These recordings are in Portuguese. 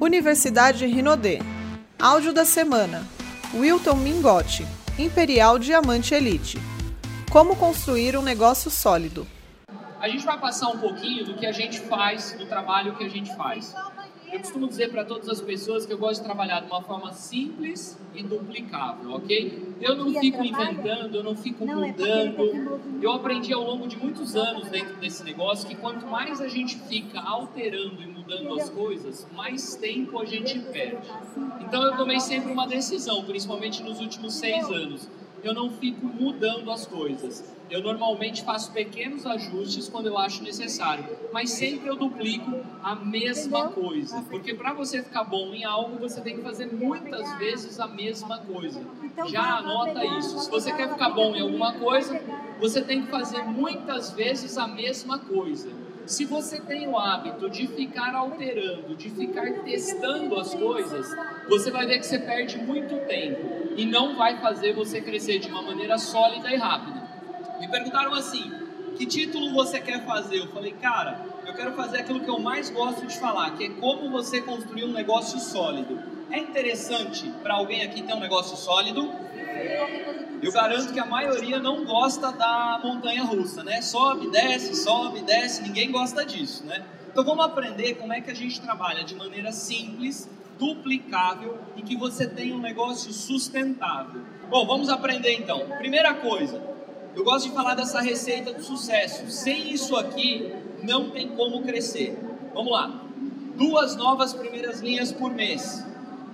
Universidade Rinodê. Áudio da semana. Wilton Mingotti, Imperial Diamante Elite. Como construir um negócio sólido. A gente vai passar um pouquinho do que a gente faz, do trabalho que a gente faz. Eu costumo dizer para todas as pessoas que eu gosto de trabalhar de uma forma simples e duplicável, ok? Eu não fico inventando, eu não fico é mudando. Eu aprendi ao longo de muitos anos dentro desse negócio que quanto mais a gente fica alterando e mudando as coisas, mais tempo a gente perde. Então eu tomei sempre uma decisão, principalmente nos últimos seis anos eu não fico mudando as coisas. Eu normalmente faço pequenos ajustes quando eu acho necessário, mas sempre eu duplico a mesma coisa. Porque para você ficar bom em algo, você tem que fazer muitas vezes a mesma coisa. Então, Já anota isso. Se você quer ficar bom em alguma coisa, você tem que fazer muitas vezes a mesma coisa. Se você tem o hábito de ficar alterando, de ficar testando as coisas, você vai ver que você perde muito tempo e não vai fazer você crescer de uma maneira sólida e rápida. Me perguntaram assim: que título você quer fazer? Eu falei, cara, eu quero fazer aquilo que eu mais gosto de falar, que é como você construir um negócio sólido. É interessante para alguém aqui ter um negócio sólido? Eu garanto que a maioria não gosta da montanha russa, né? Sobe, desce, sobe, desce, ninguém gosta disso, né? Então vamos aprender como é que a gente trabalha de maneira simples, duplicável e que você tenha um negócio sustentável. Bom, vamos aprender então. Primeira coisa, eu gosto de falar dessa receita do sucesso. Sem isso aqui, não tem como crescer. Vamos lá. Duas novas primeiras linhas por mês.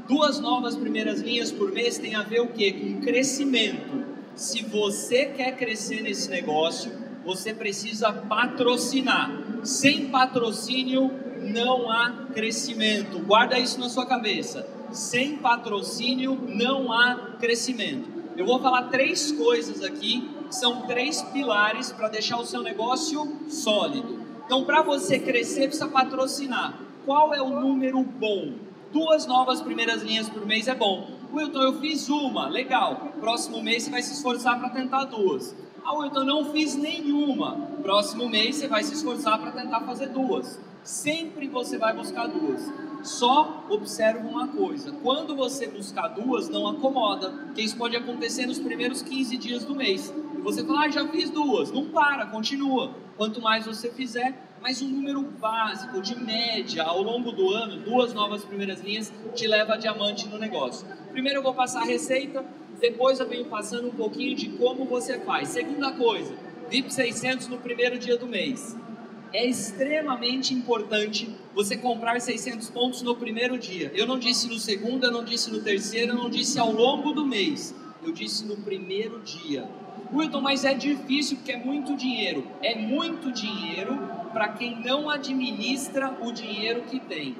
Duas novas primeiras linhas por mês tem a ver o quê? Com crescimento. Se você quer crescer nesse negócio, você precisa patrocinar. Sem patrocínio não há crescimento. Guarda isso na sua cabeça. Sem patrocínio não há crescimento. Eu vou falar três coisas aqui, são três pilares para deixar o seu negócio sólido. Então, para você crescer, precisa patrocinar. Qual é o número bom? Duas novas primeiras linhas por mês é bom. Wilton, eu fiz uma, legal. Próximo mês você vai se esforçar para tentar duas. Ah, Wilton, não fiz nenhuma. Próximo mês você vai se esforçar para tentar fazer duas. Sempre você vai buscar duas. Só observa uma coisa: quando você buscar duas, não acomoda, porque isso pode acontecer nos primeiros 15 dias do mês. E você fala, ah, já fiz duas. Não para, continua. Quanto mais você fizer, mas um número básico, de média, ao longo do ano, duas novas primeiras linhas te leva a diamante no negócio. Primeiro eu vou passar a receita, depois eu venho passando um pouquinho de como você faz. Segunda coisa, VIP 600 no primeiro dia do mês. É extremamente importante você comprar 600 pontos no primeiro dia. Eu não disse no segundo, eu não disse no terceiro, eu não disse ao longo do mês. Eu disse no primeiro dia. Wilton, mas é difícil porque é muito dinheiro. É muito dinheiro para quem não administra o dinheiro que tem.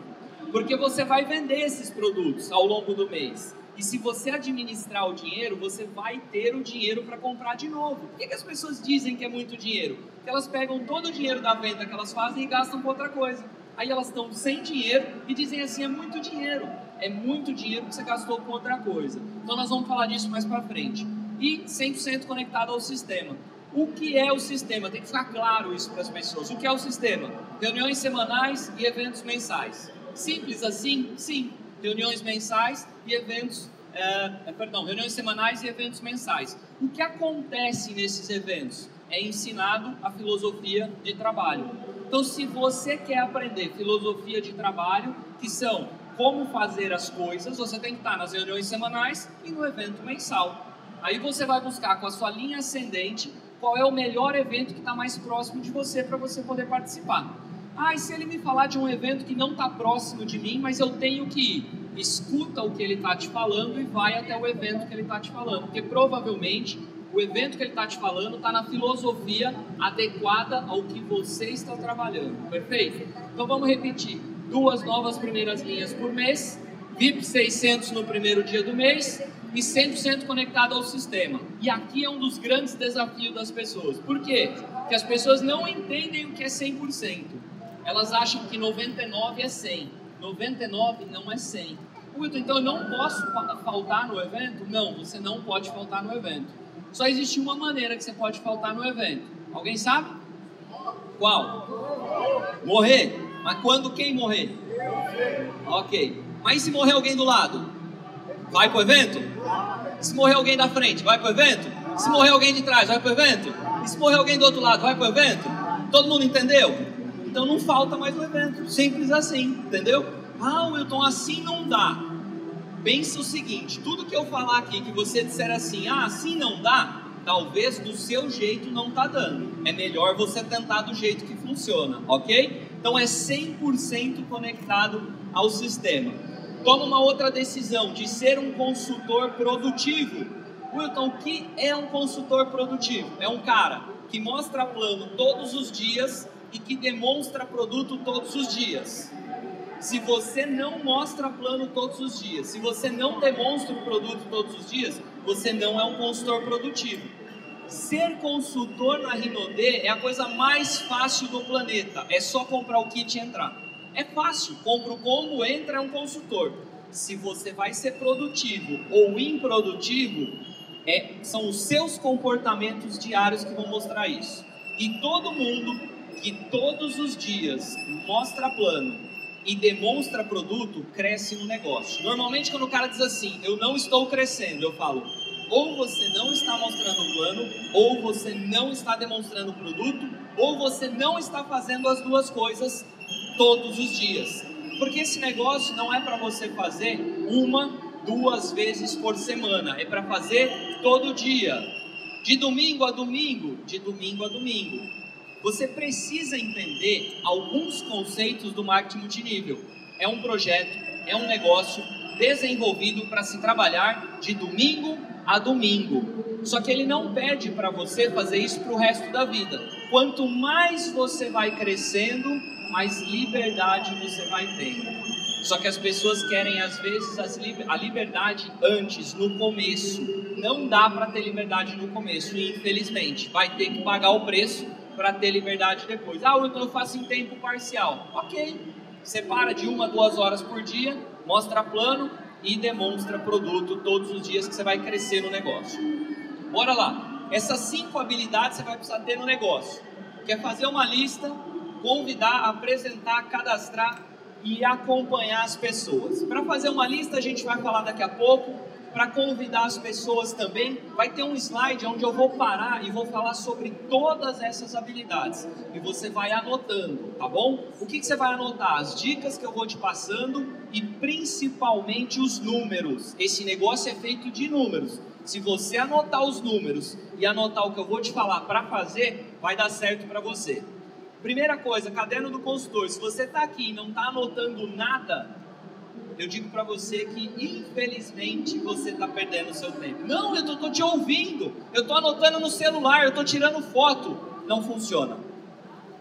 Porque você vai vender esses produtos ao longo do mês. E se você administrar o dinheiro, você vai ter o dinheiro para comprar de novo. Por que, que, as pessoas dizem que é muito dinheiro? Porque elas pegam todo o dinheiro da venda que elas fazem e gastam com outra coisa. Aí elas estão sem dinheiro e dizem assim: é muito dinheiro. É muito dinheiro que você gastou com outra coisa. Então nós vamos falar disso mais para frente. E 100% conectado ao sistema. O que é o sistema? Tem que ficar claro isso para as pessoas. O que é o sistema? Reuniões semanais e eventos mensais. Simples assim? Sim. Reuniões mensais e eventos, é, perdão, reuniões semanais e eventos mensais. O que acontece nesses eventos? É ensinado a filosofia de trabalho. Então, se você quer aprender filosofia de trabalho, que são como fazer as coisas, você tem que estar nas reuniões semanais e no evento mensal. Aí você vai buscar com a sua linha ascendente qual é o melhor evento que está mais próximo de você para você poder participar. Ah, e se ele me falar de um evento que não está próximo de mim, mas eu tenho que ir? Escuta o que ele está te falando e vai até o evento que ele está te falando, porque provavelmente o evento que ele está te falando está na filosofia adequada ao que você está trabalhando, perfeito? Então vamos repetir: duas novas primeiras linhas por mês, VIP 600 no primeiro dia do mês, e 100% conectado ao sistema. E aqui é um dos grandes desafios das pessoas. Por quê? Porque as pessoas não entendem o que é 100%. Elas acham que 99 é 100. 99 não é 100. Wilton, então eu não posso faltar no evento? Não, você não pode faltar no evento. Só existe uma maneira que você pode faltar no evento. Alguém sabe? Qual? Morrer. Mas quando quem morrer? Ok. Mas se morrer alguém do lado? Vai pro evento? Se morrer alguém da frente, vai pro evento? Se morrer alguém de trás, vai pro evento? E se morrer alguém do outro lado, vai pro evento? Todo mundo entendeu? Então não falta mais o evento. Simples assim, entendeu? Ah, Wilton, assim não dá. Pensa o seguinte: tudo que eu falar aqui, que você disser assim, ah, assim não dá, talvez do seu jeito não tá dando. É melhor você tentar do jeito que funciona, ok? Então é 100% conectado ao sistema. Toma uma outra decisão de ser um consultor produtivo. Wilton, o que é um consultor produtivo? É um cara que mostra plano todos os dias e que demonstra produto todos os dias. Se você não mostra plano todos os dias, se você não demonstra o produto todos os dias, você não é um consultor produtivo. Ser consultor na Rinode é a coisa mais fácil do planeta. É só comprar o kit e entrar. É fácil. Compra o combo, entra, é um consultor. Se você vai ser produtivo ou improdutivo, é, são os seus comportamentos diários que vão mostrar isso. E todo mundo que todos os dias mostra plano e demonstra produto, cresce no negócio. Normalmente, quando o cara diz assim, eu não estou crescendo, eu falo, ou você não está mostrando o plano, ou você não está demonstrando o produto, ou você não está fazendo as duas coisas todos os dias. Porque esse negócio não é para você fazer uma, duas vezes por semana, é para fazer todo dia, de domingo a domingo, de domingo a domingo você precisa entender alguns conceitos do marketing multinível. É um projeto, é um negócio desenvolvido para se trabalhar de domingo a domingo. Só que ele não pede para você fazer isso para o resto da vida. Quanto mais você vai crescendo, mais liberdade você vai tendo. Só que as pessoas querem, às vezes, a liberdade antes, no começo. Não dá para ter liberdade no começo, infelizmente. Vai ter que pagar o preço para ter liberdade depois. Ah, então eu faço em tempo parcial. Ok, separa de uma a duas horas por dia, mostra plano e demonstra produto todos os dias que você vai crescer no negócio. Bora lá. Essas cinco habilidades você vai precisar ter no negócio. Quer fazer uma lista, convidar, apresentar, cadastrar e acompanhar as pessoas. Para fazer uma lista, a gente vai falar daqui a pouco para convidar as pessoas também, vai ter um slide onde eu vou parar e vou falar sobre todas essas habilidades. E você vai anotando, tá bom? O que, que você vai anotar? As dicas que eu vou te passando e principalmente os números. Esse negócio é feito de números. Se você anotar os números e anotar o que eu vou te falar para fazer, vai dar certo para você. Primeira coisa, caderno do consultor. Se você está aqui e não está anotando nada, eu digo para você que infelizmente você está perdendo o seu tempo. Não, eu estou te ouvindo, eu estou anotando no celular, eu estou tirando foto. Não funciona.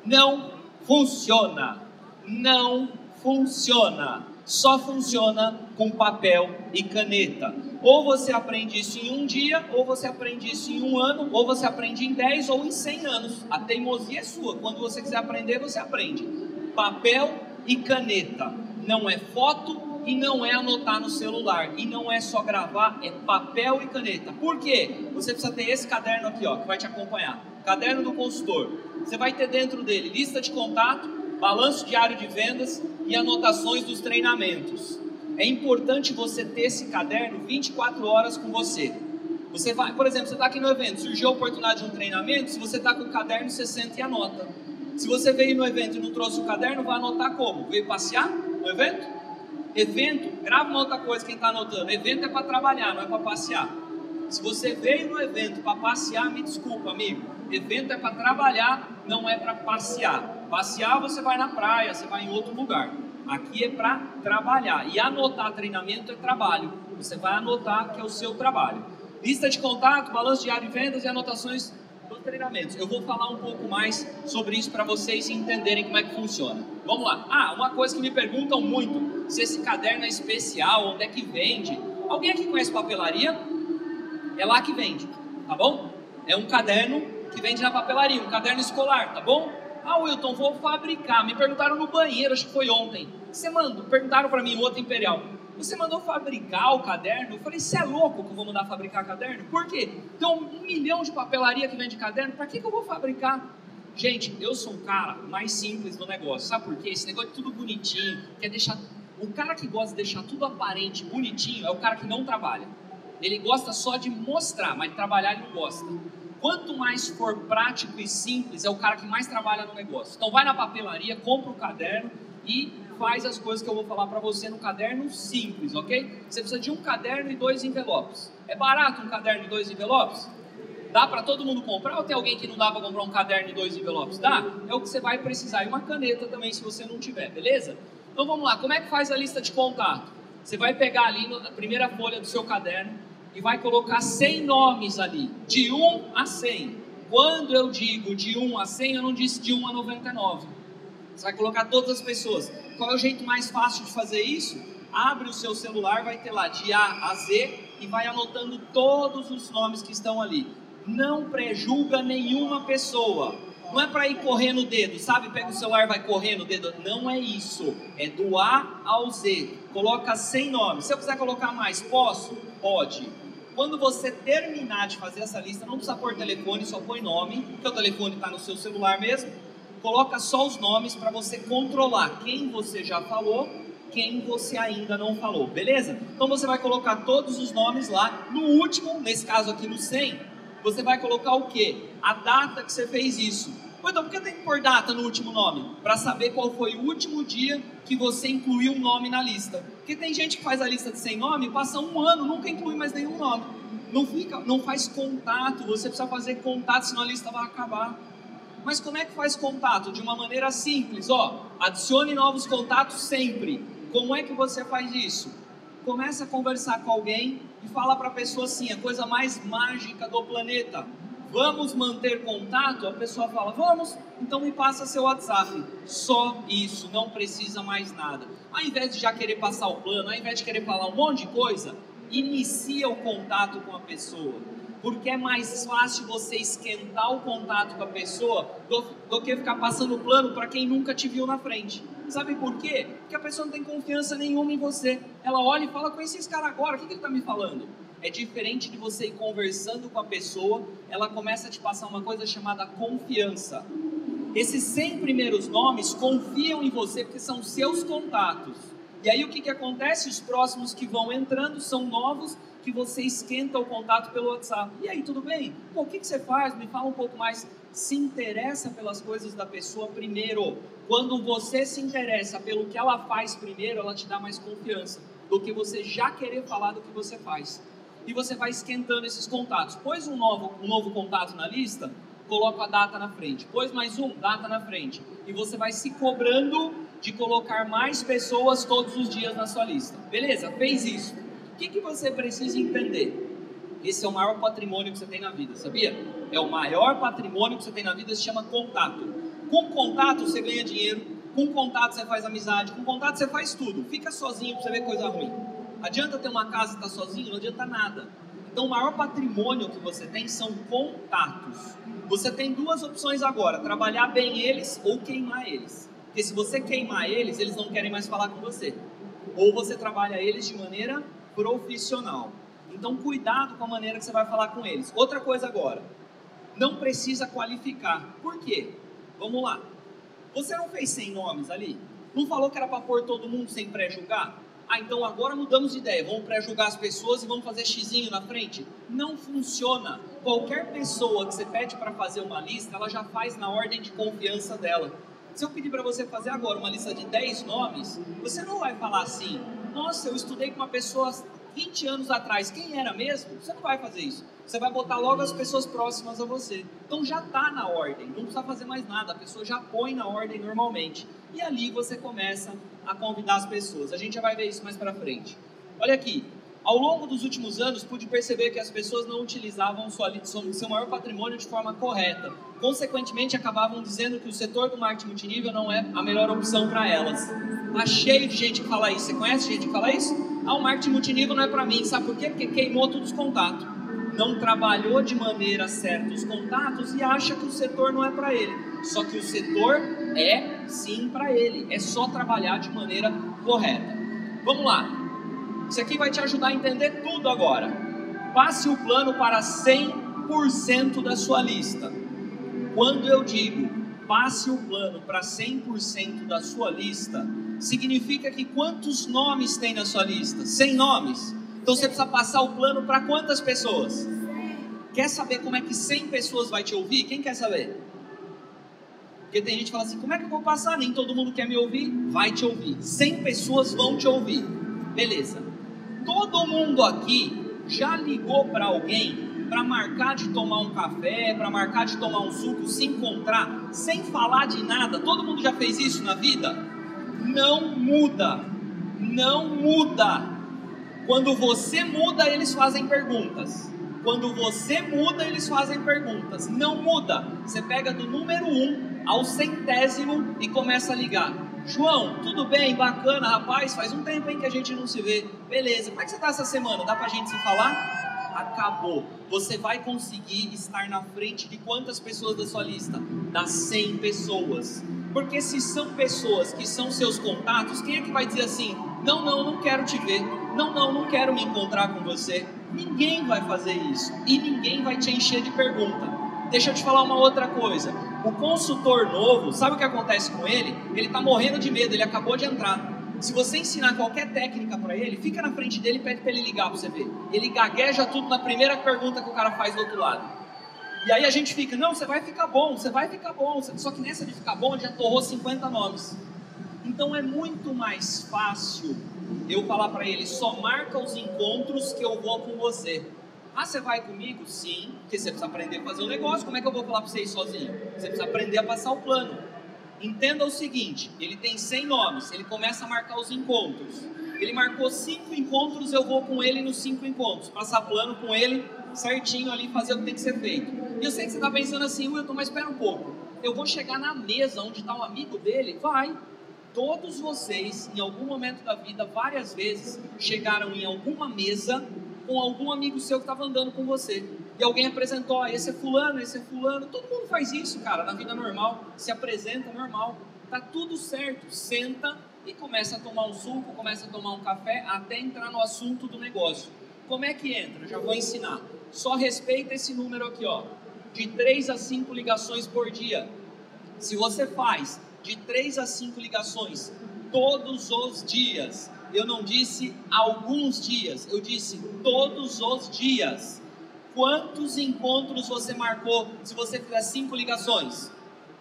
Não funciona. Não funciona. Só funciona com papel e caneta. Ou você aprende isso em um dia, ou você aprende isso em um ano, ou você aprende em 10 ou em 100 anos. A teimosia é sua. Quando você quiser aprender, você aprende. Papel e caneta. Não é foto, e não é anotar no celular, e não é só gravar, é papel e caneta. Por quê? Você precisa ter esse caderno aqui, ó, que vai te acompanhar. Caderno do consultor. Você vai ter dentro dele lista de contato, balanço diário de vendas e anotações dos treinamentos. É importante você ter esse caderno 24 horas com você. Você vai, por exemplo, você está aqui no evento, surgiu a oportunidade de um treinamento, se você está com o caderno, você senta e anota. Se você veio no evento e não trouxe o caderno, vai anotar como? Veio passear no evento? Evento, grava uma outra coisa quem está anotando. Evento é para trabalhar, não é para passear. Se você veio no evento para passear, me desculpa, amigo. Evento é para trabalhar, não é para passear. Passear você vai na praia, você vai em outro lugar. Aqui é para trabalhar. E anotar treinamento é trabalho. Você vai anotar que é o seu trabalho. Lista de contato, balanço diário de vendas e anotações dos treinamentos. Eu vou falar um pouco mais sobre isso para vocês entenderem como é que funciona. Vamos lá. Ah, uma coisa que me perguntam muito: se esse caderno é especial, onde é que vende? Alguém aqui conhece papelaria? É lá que vende, tá bom? É um caderno que vende na papelaria, um caderno escolar, tá bom? Ah, Wilton, vou fabricar. Me perguntaram no banheiro, acho que foi ontem. Você manda? Perguntaram para mim, outro imperial. Você mandou fabricar o caderno? Eu falei, você é louco que eu vou mandar fabricar caderno? Por quê? Tem um milhão de papelaria que vende caderno, para que, que eu vou fabricar? Gente, eu sou um cara mais simples do negócio, sabe por quê? Esse negócio é tudo bonitinho, quer deixar O cara que gosta de deixar tudo aparente, bonitinho, é o cara que não trabalha. Ele gosta só de mostrar, mas trabalhar ele não gosta. Quanto mais for prático e simples, é o cara que mais trabalha no negócio. Então vai na papelaria, compra o um caderno e faz as coisas que eu vou falar para você no caderno simples, ok? Você precisa de um caderno e dois envelopes. É barato um caderno e dois envelopes? Dá para todo mundo comprar ou tem alguém que não dá para comprar um caderno e dois envelopes? Dá? É o que você vai precisar. E uma caneta também, se você não tiver, beleza? Então vamos lá, como é que faz a lista de contato? Você vai pegar ali na primeira folha do seu caderno e vai colocar 100 nomes ali, de 1 a 100. Quando eu digo de 1 a 100, eu não disse de 1 a 99. Você vai colocar todas as pessoas. Qual é o jeito mais fácil de fazer isso? Abre o seu celular, vai ter lá de A a Z e vai anotando todos os nomes que estão ali. Não prejulga nenhuma pessoa. Não é para ir correndo o dedo, sabe? Pega o celular e vai correndo o dedo. Não é isso. É do A ao Z. Coloca 100 nomes. Se eu quiser colocar mais, posso? Pode. Quando você terminar de fazer essa lista, não precisa pôr telefone, só põe nome, porque o telefone está no seu celular mesmo coloca só os nomes para você controlar quem você já falou, quem você ainda não falou, beleza? Então você vai colocar todos os nomes lá. No último, nesse caso aqui no 100, você vai colocar o quê? A data que você fez isso. Então, por que tem que pôr data no último nome? Para saber qual foi o último dia que você incluiu um nome na lista. Porque tem gente que faz a lista de 100 nomes, passa um ano, nunca inclui mais nenhum nome. Não, fica, não faz contato, você precisa fazer contato, senão a lista vai acabar. Mas como é que faz contato? De uma maneira simples, ó. Adicione novos contatos sempre. Como é que você faz isso? Começa a conversar com alguém e fala para a pessoa assim, a coisa mais mágica do planeta. Vamos manter contato? A pessoa fala, vamos, então me passa seu WhatsApp. Só isso, não precisa mais nada. Ao invés de já querer passar o plano, ao invés de querer falar um monte de coisa, inicia o contato com a pessoa porque é mais fácil você esquentar o contato com a pessoa do, do que ficar passando plano para quem nunca te viu na frente. Sabe por quê? Porque a pessoa não tem confiança nenhuma em você. Ela olha e fala: Conheci esse cara agora, o que, que ele está me falando? É diferente de você ir conversando com a pessoa, ela começa a te passar uma coisa chamada confiança. Esses 100 primeiros nomes confiam em você porque são seus contatos. E aí o que, que acontece? Os próximos que vão entrando são novos que você esquenta o contato pelo WhatsApp. E aí, tudo bem? Pô, o que, que você faz? Me fala um pouco mais. Se interessa pelas coisas da pessoa primeiro. Quando você se interessa pelo que ela faz primeiro, ela te dá mais confiança do que você já querer falar do que você faz. E você vai esquentando esses contatos. Pôs um novo, um novo contato na lista, coloca a data na frente. Pôs mais um, data na frente. E você vai se cobrando de colocar mais pessoas todos os dias na sua lista. Beleza? Fez isso. O que, que você precisa entender? Esse é o maior patrimônio que você tem na vida, sabia? É o maior patrimônio que você tem na vida, se chama contato. Com contato você ganha dinheiro, com contato você faz amizade, com contato você faz tudo. Fica sozinho para você ver coisa ruim. Adianta ter uma casa e estar tá sozinho? Não adianta nada. Então, o maior patrimônio que você tem são contatos. Você tem duas opções agora: trabalhar bem eles ou queimar eles. Porque se você queimar eles, eles não querem mais falar com você. Ou você trabalha eles de maneira profissional. Então, cuidado com a maneira que você vai falar com eles. Outra coisa agora, não precisa qualificar. Por quê? Vamos lá. Você não fez 100 nomes ali? Não falou que era para pôr todo mundo sem pré-julgar? Ah, então agora mudamos de ideia, vamos pré-julgar as pessoas e vamos fazer xizinho na frente? Não funciona. Qualquer pessoa que você pede para fazer uma lista, ela já faz na ordem de confiança dela. Se eu pedir para você fazer agora uma lista de 10 nomes, você não vai falar assim, nossa, eu estudei com uma pessoa 20 anos atrás, quem era mesmo? Você não vai fazer isso. Você vai botar logo as pessoas próximas a você. Então já está na ordem, não precisa fazer mais nada, a pessoa já põe na ordem normalmente. E ali você começa a convidar as pessoas. A gente já vai ver isso mais para frente. Olha aqui, ao longo dos últimos anos, pude perceber que as pessoas não utilizavam sua, seu maior patrimônio de forma correta. Consequentemente, acabavam dizendo que o setor do marketing multinível não é a melhor opção para elas. Tá cheio de gente que fala isso. Você conhece gente que fala isso? Ah, o marketing multinível não é para mim. Sabe por quê? Porque queimou todos os contatos. Não trabalhou de maneira certa os contatos e acha que o setor não é para ele. Só que o setor é sim para ele. É só trabalhar de maneira correta. Vamos lá. Isso aqui vai te ajudar a entender tudo agora. Passe o plano para 100% da sua lista. Quando eu digo passe o plano para 100% da sua lista, significa que quantos nomes tem na sua lista? 100 nomes. Então você precisa passar o plano para quantas pessoas? Quer saber como é que 100 pessoas vai te ouvir? Quem quer saber? Porque tem gente que fala assim: como é que eu vou passar? Nem todo mundo quer me ouvir? Vai te ouvir. 100 pessoas vão te ouvir. Beleza. Todo mundo aqui já ligou para alguém para marcar de tomar um café, para marcar de tomar um suco, se encontrar, sem falar de nada? Todo mundo já fez isso na vida? Não muda. Não muda. Quando você muda, eles fazem perguntas. Quando você muda, eles fazem perguntas. Não muda. Você pega do número 1 um ao centésimo e começa a ligar. João, tudo bem? Bacana, rapaz. Faz um tempo hein, que a gente não se vê. Beleza. Como é que você está essa semana? Dá pra gente se falar? Acabou. Você vai conseguir estar na frente de quantas pessoas da sua lista? Das 100 pessoas. Porque se são pessoas que são seus contatos, quem é que vai dizer assim: não, não, não quero te ver, não, não, não quero me encontrar com você? Ninguém vai fazer isso e ninguém vai te encher de pergunta. Deixa eu te falar uma outra coisa. O consultor novo, sabe o que acontece com ele? Ele está morrendo de medo, ele acabou de entrar. Se você ensinar qualquer técnica para ele, fica na frente dele e pede para ele ligar para você ver. Ele gagueja tudo na primeira pergunta que o cara faz do outro lado. E aí a gente fica, não, você vai ficar bom, você vai ficar bom. Só que nessa de ficar bom, já torrou 50 nomes. Então é muito mais fácil eu falar para ele, só marca os encontros que eu vou com você. Ah, você vai comigo? Sim, porque você precisa aprender a fazer o um negócio. Como é que eu vou falar para você ir sozinho? Você precisa aprender a passar o plano. Entenda o seguinte: ele tem 100 nomes, ele começa a marcar os encontros. Ele marcou cinco encontros, eu vou com ele nos cinco encontros, passar plano com ele certinho ali, fazer o que tem que ser feito. E eu sei que você está pensando assim, Wilton, mas espera um pouco. Eu vou chegar na mesa onde está o um amigo dele? Vai. Todos vocês, em algum momento da vida, várias vezes, chegaram em alguma mesa com algum amigo seu que estava andando com você. E alguém apresentou, ah, esse é fulano, esse é fulano. Todo mundo faz isso, cara, na vida normal. Se apresenta normal. Tá tudo certo. Senta e começa a tomar um suco, começa a tomar um café, até entrar no assunto do negócio. Como é que entra? Já vou ensinar. Só respeita esse número aqui, ó. De 3 a 5 ligações por dia. Se você faz de 3 a 5 ligações todos os dias, eu não disse alguns dias, eu disse todos os dias. Quantos encontros você marcou se você fizer cinco ligações?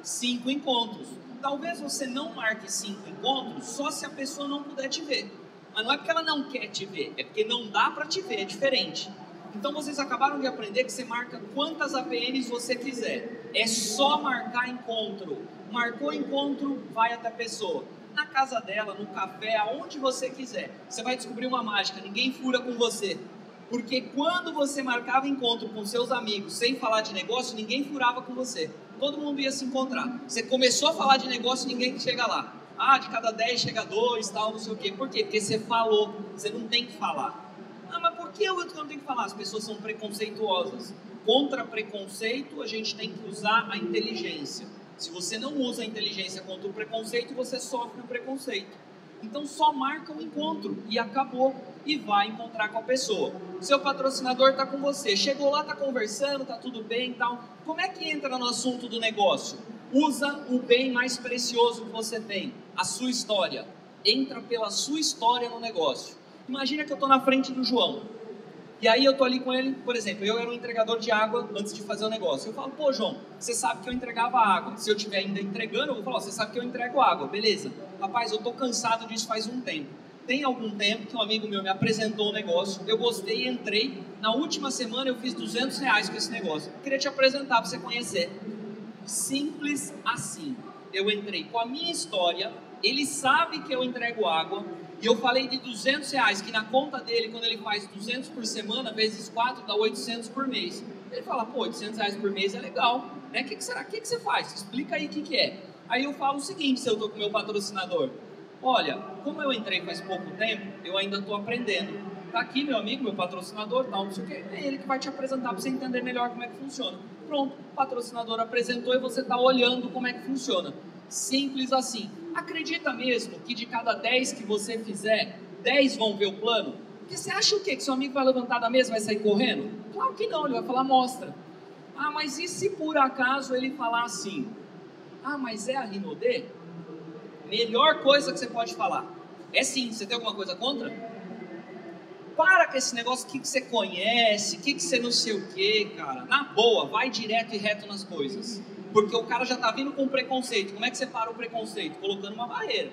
Cinco encontros. Talvez você não marque cinco encontros só se a pessoa não puder te ver. Mas não é porque ela não quer te ver, é porque não dá para te ver, é diferente. Então vocês acabaram de aprender que você marca quantas APNs você quiser. É só marcar encontro. Marcou encontro, vai até a pessoa na casa dela, no café, aonde você quiser. Você vai descobrir uma mágica, ninguém fura com você. Porque quando você marcava encontro com seus amigos sem falar de negócio, ninguém furava com você. Todo mundo ia se encontrar. Você começou a falar de negócio, ninguém chega lá. Ah, de cada 10 chega dois, tal, não sei o quê. Por quê? Porque você falou, você não tem que falar. Ah, mas por que eu não tenho que falar? As pessoas são preconceituosas. Contra preconceito, a gente tem que usar a inteligência. Se você não usa a inteligência contra o preconceito, você sofre o preconceito. Então só marca o um encontro e acabou e vai encontrar com a pessoa. Seu patrocinador está com você, chegou lá, está conversando, está tudo bem, tal. Como é que entra no assunto do negócio? Usa o bem mais precioso que você tem, a sua história. Entra pela sua história no negócio. Imagina que eu estou na frente do João. E aí eu tô ali com ele, por exemplo, eu era um entregador de água antes de fazer o negócio. Eu falo, pô, João, você sabe que eu entregava água. Se eu estiver ainda entregando, eu vou falar, você sabe que eu entrego água, beleza. Rapaz, eu tô cansado disso faz um tempo. Tem algum tempo que um amigo meu me apresentou o negócio, eu gostei, entrei. Na última semana eu fiz 200 reais com esse negócio. Eu queria te apresentar para você conhecer. Simples assim. Eu entrei com a minha história, ele sabe que eu entrego água, e eu falei de 200 reais, que na conta dele, quando ele faz 200 por semana, vezes 4, dá 800 por mês. Ele fala, pô, 800 reais por mês é legal, né? O que, que será? O que, que você faz? Explica aí o que, que é. Aí eu falo o seguinte, se eu estou com meu patrocinador. Olha, como eu entrei faz pouco tempo, eu ainda estou aprendendo. Tá aqui meu amigo, meu patrocinador, tal, não sei o quê. É ele que vai te apresentar para você entender melhor como é que funciona. Pronto, o patrocinador apresentou e você está olhando como é que funciona. Simples assim. Acredita mesmo que de cada 10 que você fizer, 10 vão ver o plano? Porque você acha o quê? Que seu amigo vai levantar da mesa e vai sair correndo? Claro que não, ele vai falar, mostra. Ah, mas e se por acaso ele falar assim? Ah, mas é a Rinodê? Melhor coisa que você pode falar. É sim, você tem alguma coisa contra? Para com esse negócio, o que, que você conhece, o que, que você não sei o que, cara. Na boa, vai direto e reto nas coisas. Porque o cara já tá vindo com preconceito. Como é que você para o preconceito? Colocando uma barreira.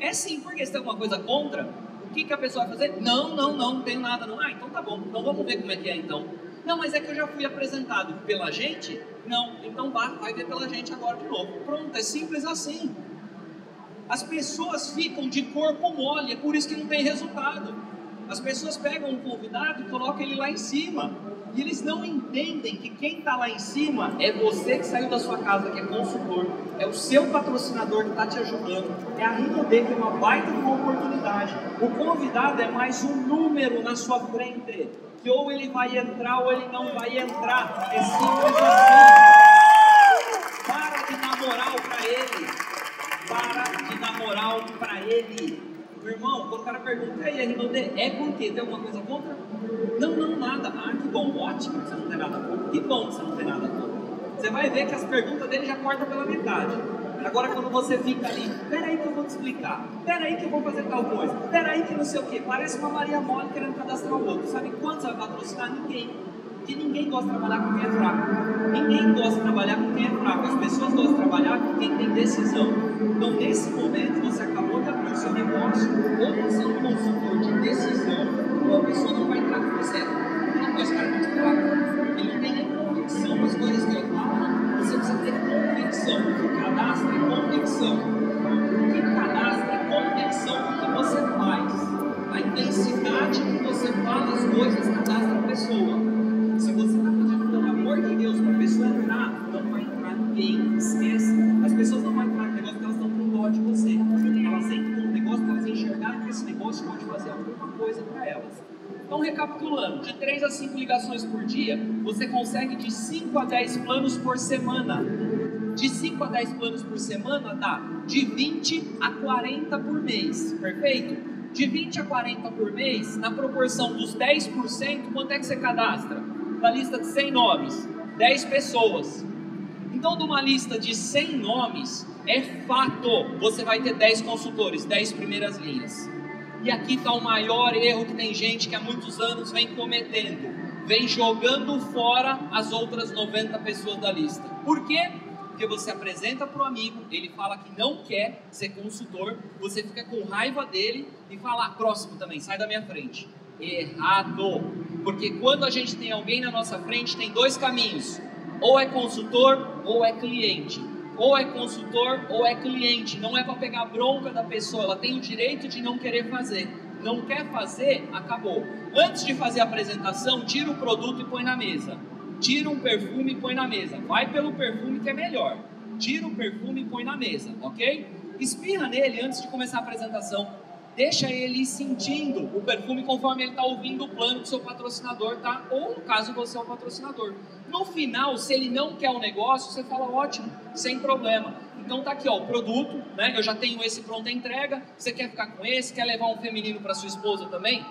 É sim, porque você tem alguma coisa contra, o que, que a pessoa vai fazer? Não, não, não, não tenho nada. Não. Ah, então tá bom. Então vamos ver como é que é então. Não, mas é que eu já fui apresentado pela gente? Não, então vá, vai ver pela gente agora de novo. Pronto, é simples assim. As pessoas ficam de corpo mole, é por isso que não tem resultado. As pessoas pegam um convidado e colocam ele lá em cima. E eles não entendem que quem está lá em cima é você que saiu da sua casa, que é consultor, é o seu patrocinador que está te ajudando, é a Rinode que é uma baita de uma oportunidade. O convidado é mais um número na sua frente, que ou ele vai entrar ou ele não vai entrar. É simples assim. Para de dar moral para ele. Para de dar moral para ele. Meu irmão, quando o cara pergunta, aí, Rinode, é porque tem alguma coisa contra? Não, não, nada. Ah, que bom, ótimo que você não tem nada contra. Que bom que você não tem nada contra. Você vai ver que as perguntas dele já cortam pela metade. Agora quando você fica ali, peraí que eu vou te explicar, peraí que eu vou fazer tal coisa, peraí que não sei o que, parece uma Maria Mole querendo cadastrar o outro. Sabe quantos vai patrocinar? Ninguém. Porque ninguém gosta de trabalhar com quem é fraco. Ninguém gosta de trabalhar com quem é fraco. As pessoas gostam de trabalhar com quem tem decisão. Então, nesse momento, você acabou seu negócio, ou é um consultor de decisão, ou a pessoa não vai entrar com você. Porque esse cara é muito fraco. Ele tem nem convicção nas coisas que ele fala. Você precisa ter convicção. O que cadastra é convicção. De 3 a 5 ligações por dia, você consegue de 5 a 10 planos por semana. De 5 a 10 planos por semana dá de 20 a 40 por mês, perfeito? De 20 a 40 por mês, na proporção dos 10%, quanto é que você cadastra? Da lista de 100 nomes, 10 pessoas. Então, de uma lista de 100 nomes, é fato, você vai ter 10 consultores, 10 primeiras linhas. E aqui está o maior erro que tem gente que há muitos anos vem cometendo. Vem jogando fora as outras 90 pessoas da lista. Por quê? Porque você apresenta para o amigo, ele fala que não quer ser consultor, você fica com raiva dele e fala, ah, próximo também, sai da minha frente. Errado! Porque quando a gente tem alguém na nossa frente, tem dois caminhos: ou é consultor ou é cliente ou é consultor ou é cliente. Não é para pegar bronca da pessoa, ela tem o direito de não querer fazer. Não quer fazer, acabou. Antes de fazer a apresentação, tira o produto e põe na mesa. Tira um perfume e põe na mesa. Vai pelo perfume que é melhor. Tira o perfume e põe na mesa, ok? Espirra nele antes de começar a apresentação. Deixa ele sentindo o perfume conforme ele está ouvindo o plano que seu patrocinador tá, ou no caso você é o patrocinador. No final, se ele não quer o negócio, você fala ótimo, sem problema. Então tá aqui ó, o produto, né? Eu já tenho esse pronta entrega. Você quer ficar com esse? Quer levar um feminino para sua esposa também?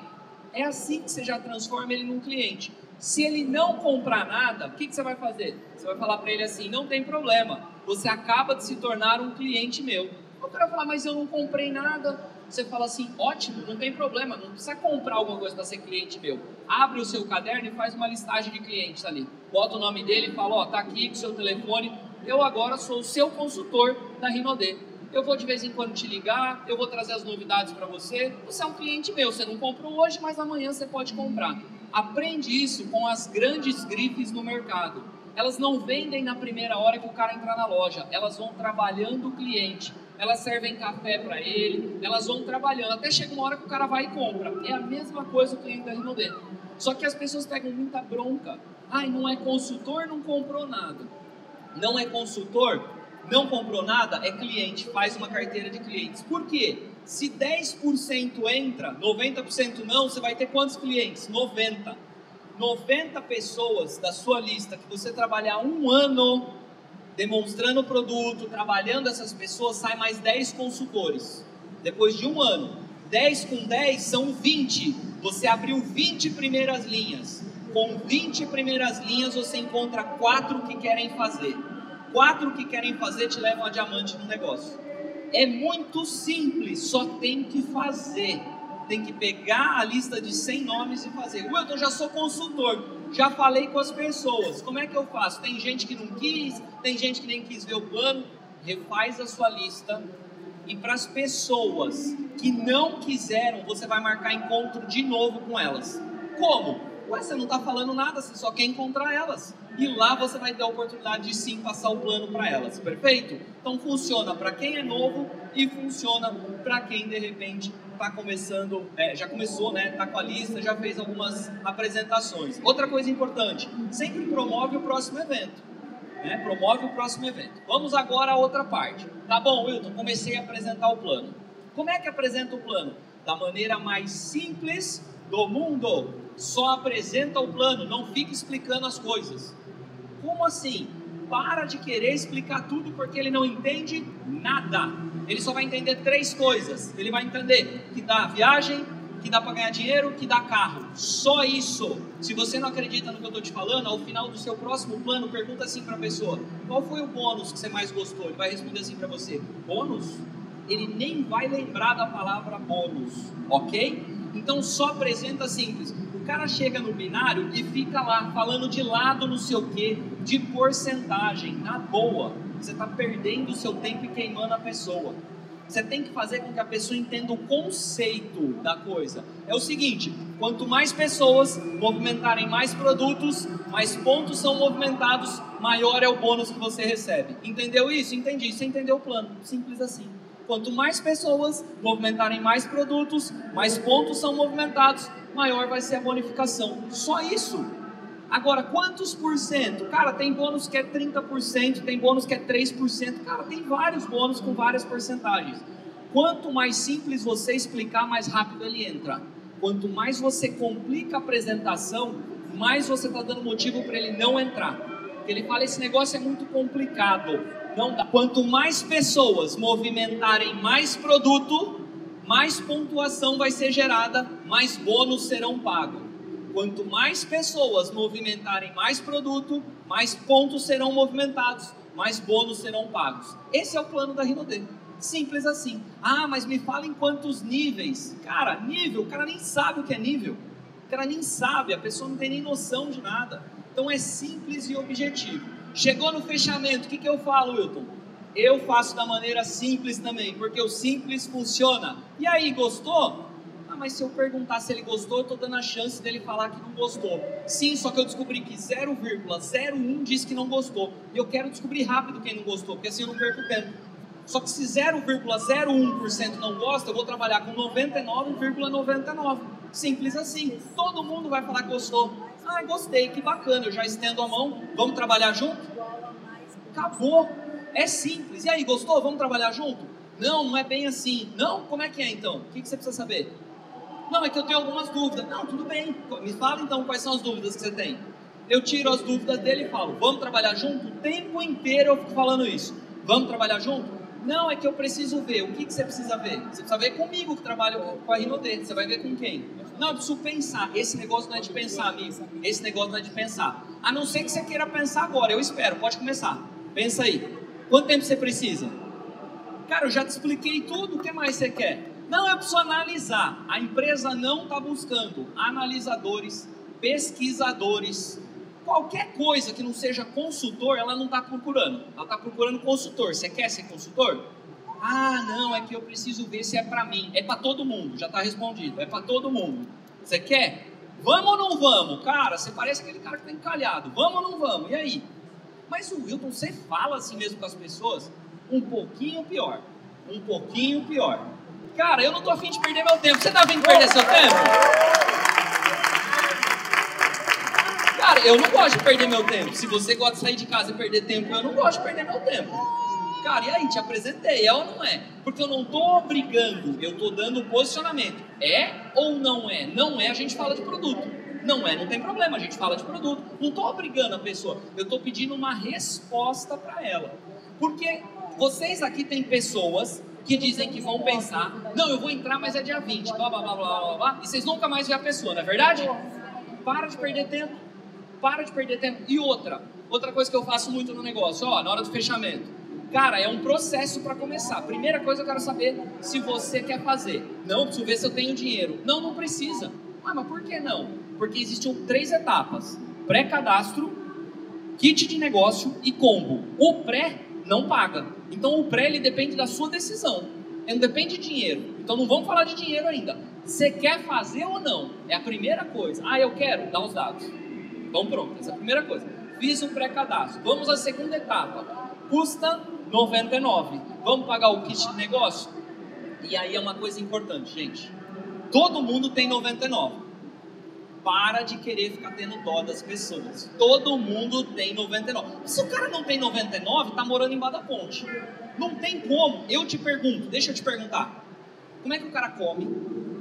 É assim que você já transforma ele num cliente. Se ele não comprar nada, o que, que você vai fazer? Você vai falar para ele assim: não tem problema, você acaba de se tornar um cliente meu. O cara vai falar, mas eu não comprei nada. Você fala assim: ótimo, não tem problema, não precisa comprar alguma coisa para ser cliente meu. Abre o seu caderno e faz uma listagem de clientes ali. Bota o nome dele e fala: ó, tá aqui com o seu telefone. Eu agora sou o seu consultor da Rinode. Eu vou de vez em quando te ligar, eu vou trazer as novidades para você. Você é um cliente meu, você não comprou hoje, mas amanhã você pode comprar. Aprende isso com as grandes grifes no mercado. Elas não vendem na primeira hora que o cara entrar na loja, elas vão trabalhando o cliente elas servem café para ele, elas vão trabalhando, até chega uma hora que o cara vai e compra. É a mesma coisa o cliente da Rinode. Só que as pessoas pegam muita bronca. Ai, não é consultor, não comprou nada. Não é consultor, não comprou nada, é cliente, faz uma carteira de clientes. Por quê? Se 10% entra, 90% não, você vai ter quantos clientes? 90. 90 pessoas da sua lista que você trabalhar um ano demonstrando o produto, trabalhando essas pessoas, sai mais 10 consultores. Depois de um ano, 10 com 10 são 20. Você abriu 20 primeiras linhas. Com 20 primeiras linhas, você encontra quatro que querem fazer. Quatro que querem fazer te levam a diamante no negócio. É muito simples, só tem que fazer. Tem que pegar a lista de 100 nomes e fazer. Wilton, já sou consultor, já falei com as pessoas. Como é que eu faço? Tem gente que não quis, tem gente que nem quis ver o plano. Refaz a sua lista. E para as pessoas que não quiseram, você vai marcar encontro de novo com elas. Como? Ué, você não está falando nada, você só quer encontrar elas. E lá você vai ter a oportunidade de sim passar o plano para elas, perfeito? Então funciona para quem é novo e funciona para quem de repente está começando, é, já começou, né? Está com a lista, já fez algumas apresentações. Outra coisa importante, sempre promove o próximo evento. Né? Promove o próximo evento. Vamos agora à outra parte. Tá bom, Wilton, comecei a apresentar o plano. Como é que apresenta o plano? Da maneira mais simples do mundo. Só apresenta o plano, não fica explicando as coisas. Como assim? Para de querer explicar tudo porque ele não entende nada. Ele só vai entender três coisas. Ele vai entender que dá viagem, que dá para ganhar dinheiro, que dá carro. Só isso. Se você não acredita no que eu estou te falando, ao final do seu próximo plano, pergunta assim para a pessoa: qual foi o bônus que você mais gostou? Ele vai responder assim para você: bônus? Ele nem vai lembrar da palavra bônus, ok? Então só apresenta simples. O cara chega no binário e fica lá falando de lado não sei o que, de porcentagem, na boa. Você está perdendo o seu tempo e queimando a pessoa. Você tem que fazer com que a pessoa entenda o conceito da coisa. É o seguinte: quanto mais pessoas movimentarem mais produtos, mais pontos são movimentados, maior é o bônus que você recebe. Entendeu isso? Entendi. Você entendeu o plano. Simples assim. Quanto mais pessoas movimentarem mais produtos, mais pontos são movimentados, maior vai ser a bonificação. Só isso. Agora, quantos por cento? Cara, tem bônus que é 30%, tem bônus que é 3%. Cara, tem vários bônus com várias porcentagens. Quanto mais simples você explicar, mais rápido ele entra. Quanto mais você complica a apresentação, mais você está dando motivo para ele não entrar. Ele fala: esse negócio é muito complicado. Não dá. Quanto mais pessoas movimentarem mais produto, mais pontuação vai ser gerada, mais bônus serão pagos. Quanto mais pessoas movimentarem mais produto, mais pontos serão movimentados, mais bônus serão pagos. Esse é o plano da Rinode. Simples assim. Ah, mas me fala em quantos níveis. Cara, nível, o cara nem sabe o que é nível. O cara nem sabe, a pessoa não tem nem noção de nada. Então é simples e objetivo. Chegou no fechamento, o que, que eu falo, Wilton? Eu faço da maneira simples também, porque o simples funciona. E aí, gostou? Mas se eu perguntar se ele gostou, eu estou dando a chance dele falar que não gostou. Sim, só que eu descobri que 0,01 diz que não gostou. E eu quero descobrir rápido quem não gostou, porque assim eu não perco tempo. Só que se 0,01% não gosta, eu vou trabalhar com 99,99. ,99. Simples assim. Todo mundo vai falar que gostou. Ah, gostei, que bacana, eu já estendo a mão, vamos trabalhar junto? Acabou. É simples. E aí, gostou? Vamos trabalhar junto? Não, não é bem assim. Não? Como é que é então? O que, você precisa saber? Não, é que eu tenho algumas dúvidas. Não, tudo bem. Me fala então quais são as dúvidas que você tem. Eu tiro as dúvidas dele e falo, vamos trabalhar junto? O tempo inteiro eu fico falando isso. Vamos trabalhar junto? Não, é que eu preciso ver. O que, que você precisa ver? Você precisa ver comigo que trabalho com a Rinode. Você vai ver com quem? Não, eu preciso pensar. Esse negócio não é de pensar, amigo. Esse negócio não é de pensar. A não ser que você queira pensar agora. Eu espero, pode começar. Pensa aí. Quanto tempo você precisa? Cara, eu já te expliquei tudo. O que mais você quer? Não, eu preciso analisar. A empresa não está buscando analisadores, pesquisadores, qualquer coisa que não seja consultor, ela não está procurando. Ela está procurando consultor. Você quer ser consultor? Ah, não, é que eu preciso ver se é para mim. É para todo mundo, já está respondido. É para todo mundo. Você quer? Vamos ou não vamos? Cara, você parece aquele cara que está encalhado. Vamos ou não vamos? E aí? Mas o Wilton, você fala assim mesmo com as pessoas? Um pouquinho pior. Um pouquinho pior. Cara, eu não tô afim de perder meu tempo. Você tá afim de perder seu tempo? Cara, eu não gosto de perder meu tempo. Se você gosta de sair de casa e perder tempo, eu não gosto de perder meu tempo. Cara, e aí, te apresentei, é ou não é? Porque eu não estou obrigando, eu estou dando posicionamento. É ou não é? Não é, a gente fala de produto. Não é, não tem problema, a gente fala de produto. Não estou obrigando a pessoa, eu estou pedindo uma resposta para ela. Porque vocês aqui têm pessoas que dizem que vão pensar, não, eu vou entrar, mas é dia 20, blá blá blá blá blá blá, e vocês nunca mais vê a pessoa, não é verdade? Para de perder tempo. Para de perder tempo. E outra, outra coisa que eu faço muito no negócio, ó, na hora do fechamento Cara, é um processo para começar. Primeira coisa eu quero saber se você quer fazer. Não, preciso ver se eu tenho dinheiro. Não, não precisa. Ah, mas por que não? Porque existiam três etapas: pré-cadastro, kit de negócio e combo. O pré não paga. Então o pré ele depende da sua decisão. Ele não depende de dinheiro. Então não vamos falar de dinheiro ainda. Você quer fazer ou não? É a primeira coisa. Ah, eu quero, dá os dados. Então pronto, essa é a primeira coisa. Fiz o pré-cadastro. Vamos à segunda etapa. Custa 99. Vamos pagar o kit de negócio? E aí é uma coisa importante, gente. Todo mundo tem 99. Para de querer ficar tendo dó das pessoas. Todo mundo tem 99. Se o cara não tem 99, tá morando embaixo da ponte. Não tem como. Eu te pergunto, deixa eu te perguntar. Como é que o cara come?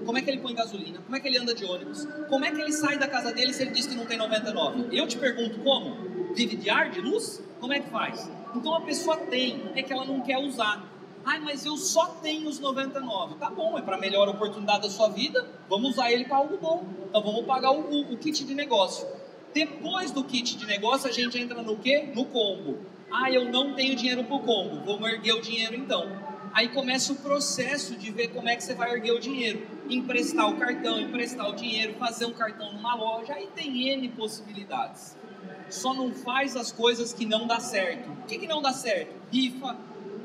Como é que ele põe gasolina? Como é que ele anda de ônibus? Como é que ele sai da casa dele se ele diz que não tem 99? Eu te pergunto como? Vive de ar, de luz? Como é que faz? Então a pessoa tem, é que ela não quer usar. Ai, mas eu só tenho os 99. Tá bom, é para melhor oportunidade da sua vida, vamos usar ele para algo bom. Então vamos pagar o, o, o, kit de negócio. Depois do kit de negócio, a gente entra no quê? No combo. Ah, eu não tenho dinheiro para o combo, vamos erguer o dinheiro então. Aí começa o processo de ver como é que você vai erguer o dinheiro. Emprestar o cartão, emprestar o dinheiro, fazer um cartão numa loja, aí tem N possibilidades. Só não faz as coisas que não dá certo. O que, que não dá certo? Rifa,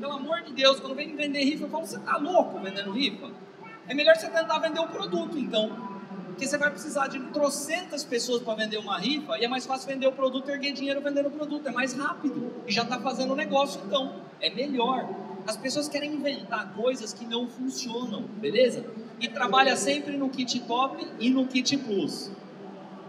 pelo amor de Deus, quando vem vender rifa, eu falo, você tá louco vendendo rifa? É melhor você tentar vender o produto, então. Porque você vai precisar de trocentas pessoas para vender uma rifa e é mais fácil vender o produto e erguer dinheiro vendendo o produto. É mais rápido e já está fazendo o negócio, então. É melhor. As pessoas querem inventar coisas que não funcionam, beleza? E trabalha sempre no kit top e no kit plus.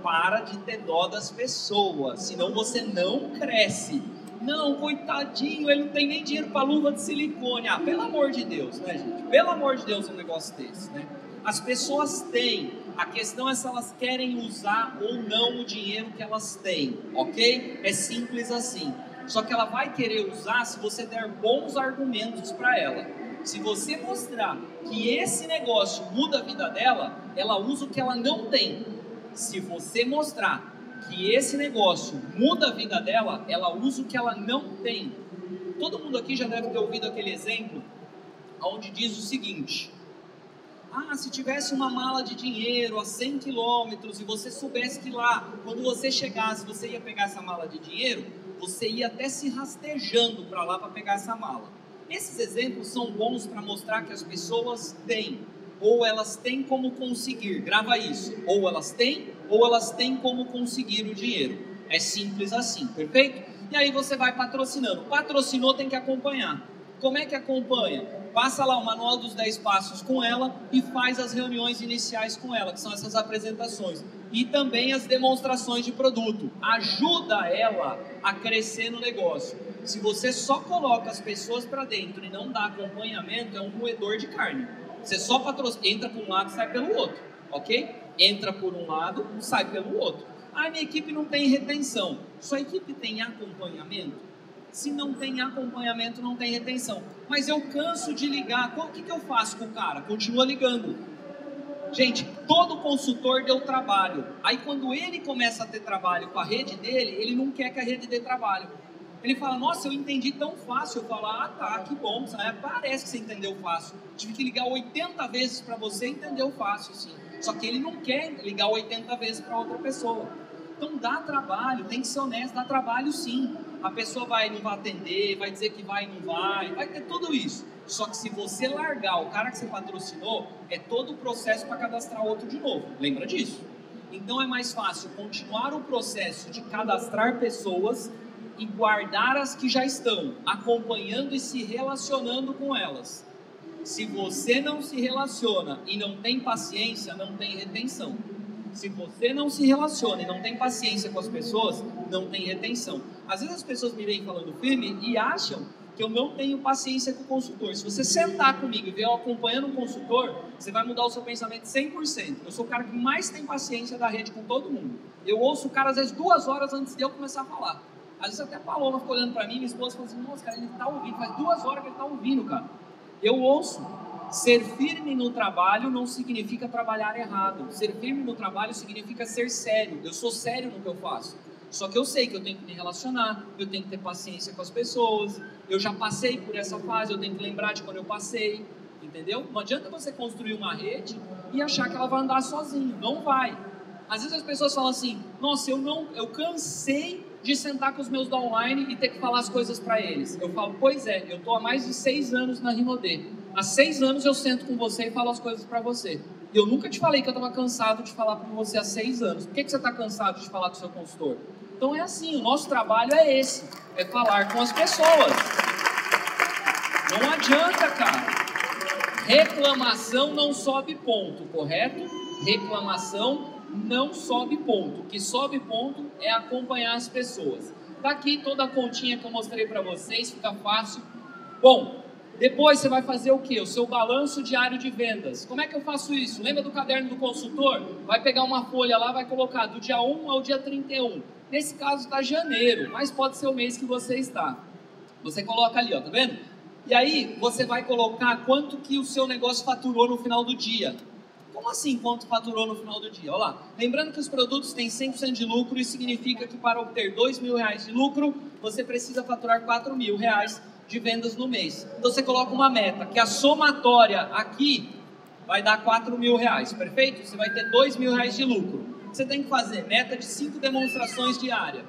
Para de ter dó das pessoas, senão você não cresce. Não, coitadinho, ele não tem nem dinheiro para luva de silicone. Ah, pelo amor de Deus, né, gente? Pelo amor de Deus, um negócio desse, né? As pessoas têm, a questão é se elas querem usar ou não o dinheiro que elas têm, ok? É simples assim. Só que ela vai querer usar se você der bons argumentos para ela. Se você mostrar que esse negócio muda a vida dela, ela usa o que ela não tem. Se você mostrar que esse negócio muda a vida dela, ela usa o que ela não tem. Todo mundo aqui já deve ter ouvido aquele exemplo onde diz o seguinte: Ah, se tivesse uma mala de dinheiro a 100 quilômetros e você soubesse que lá, quando você chegasse, você ia pegar essa mala de dinheiro, você ia até se rastejando para lá para pegar essa mala. Esses exemplos são bons para mostrar que as pessoas têm, ou elas têm como conseguir, grava isso, ou elas têm, ou elas têm como conseguir o dinheiro. É simples assim, perfeito? E aí você vai patrocinando. Patrocinou, tem que acompanhar. Como é que acompanha? Passa lá o manual dos 10 passos com ela e faz as reuniões iniciais com ela, que são essas apresentações. E também as demonstrações de produto. Ajuda ela a crescer no negócio. Se você só coloca as pessoas para dentro e não dá acompanhamento, é um moedor de carne. Você só entra por um lado e sai pelo outro, ok? Entra por um lado, sai pelo outro. Ah, minha equipe não tem retenção. Sua equipe tem acompanhamento? Se não tem acompanhamento, não tem retenção. Mas eu canso de ligar. O que, que eu faço com o cara? Continua ligando. Gente, todo consultor deu trabalho. Aí quando ele começa a ter trabalho com a rede dele, ele não quer que a rede dê trabalho. Ele fala, nossa, eu entendi tão fácil. Eu falo, ah tá, que bom, sabe? parece que você entendeu fácil. Tive que ligar 80 vezes para você entender fácil, sim. Só que ele não quer ligar 80 vezes para outra pessoa. Então dá trabalho, tem que ser honesto, dá trabalho sim. A pessoa vai não vai atender, vai dizer que vai e não vai, vai ter tudo isso. Só que se você largar o cara que você patrocinou, é todo o processo para cadastrar outro de novo. Lembra disso? Então é mais fácil continuar o processo de cadastrar pessoas e guardar as que já estão, acompanhando e se relacionando com elas. Se você não se relaciona e não tem paciência, não tem retenção. Se você não se relaciona e não tem paciência com as pessoas, não tem retenção. Às vezes as pessoas me vêm falando firme e acham que eu não tenho paciência com o consultor. Se você sentar comigo e ver eu acompanhando um consultor, você vai mudar o seu pensamento 100%. Eu sou o cara que mais tem paciência da rede com todo mundo. Eu ouço o cara às vezes duas horas antes de eu começar a falar. Às vezes até a Paloma ficou olhando para mim, minha esposa falou assim, nossa, cara, ele está ouvindo, faz duas horas que ele está ouvindo, cara. Eu ouço. Ser firme no trabalho não significa trabalhar errado. Ser firme no trabalho significa ser sério. Eu sou sério no que eu faço. Só que eu sei que eu tenho que me relacionar, eu tenho que ter paciência com as pessoas, eu já passei por essa fase, eu tenho que lembrar de quando eu passei, entendeu? Não adianta você construir uma rede e achar que ela vai andar sozinho, não vai. Às vezes as pessoas falam assim: "Nossa, eu não, eu cansei de sentar com os meus downline e ter que falar as coisas para eles". Eu falo: "Pois é, eu tô há mais de seis anos na Rinodê. Há seis anos eu sento com você e falo as coisas para você. Eu nunca te falei que eu estava cansado de falar com você há seis anos. Por que, que você está cansado de falar com o seu consultor? Então é assim, o nosso trabalho é esse, é falar com as pessoas. Não adianta, cara. Reclamação não sobe ponto, correto? Reclamação não sobe ponto. O que sobe ponto é acompanhar as pessoas. Tá aqui toda a continha que eu mostrei para vocês, fica fácil. Bom, depois você vai fazer o que? O seu balanço diário de vendas. Como é que eu faço isso? Lembra do caderno do consultor? Vai pegar uma folha lá, vai colocar do dia 1 ao dia 31. Nesse caso está janeiro, mas pode ser o mês que você está. Você coloca ali, ó, tá vendo? E aí você vai colocar quanto que o seu negócio faturou no final do dia. Como assim quanto faturou no final do dia? Olha lá. Lembrando que os produtos têm 100% de lucro, isso significa que para obter 2 mil reais de lucro, você precisa faturar 4 mil reais de vendas no mês. Então você coloca uma meta, que a somatória aqui vai dar 4 mil reais, perfeito? Você vai ter 2 mil reais de lucro. Você tem que fazer meta de 5 demonstrações diárias.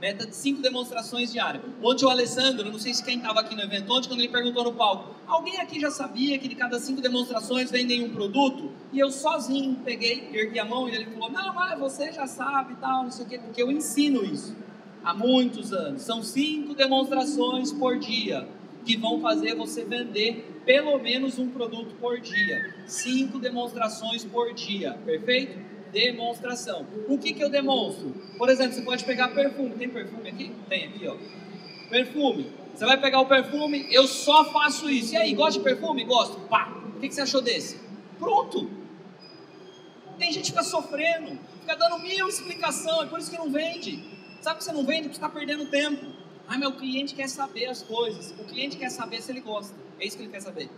Meta de 5 demonstrações diárias. Ontem o Alessandro, não sei se quem estava aqui no evento ontem, quando ele perguntou no palco, alguém aqui já sabia que de cada 5 demonstrações vendem um produto? E eu sozinho peguei, ergui a mão e ele falou, não, mas você já sabe e tal, não sei o quê, porque eu ensino isso há muitos anos. São cinco demonstrações por dia que vão fazer você vender pelo menos um produto por dia. Cinco demonstrações por dia, perfeito? Demonstração. O que, que eu demonstro? Por exemplo, você pode pegar perfume. Tem perfume aqui? Tem aqui, ó. Perfume. Você vai pegar o perfume, eu só faço isso. E aí, gosta de perfume? Gosto. Pá. O que, que você achou desse? Pronto. Tem gente que fica sofrendo, fica dando mil explicação, é por isso que não vende. Sabe que você não vende porque está perdendo tempo. Ah, meu cliente quer saber as coisas. O cliente quer saber se ele gosta. É isso que ele quer saber.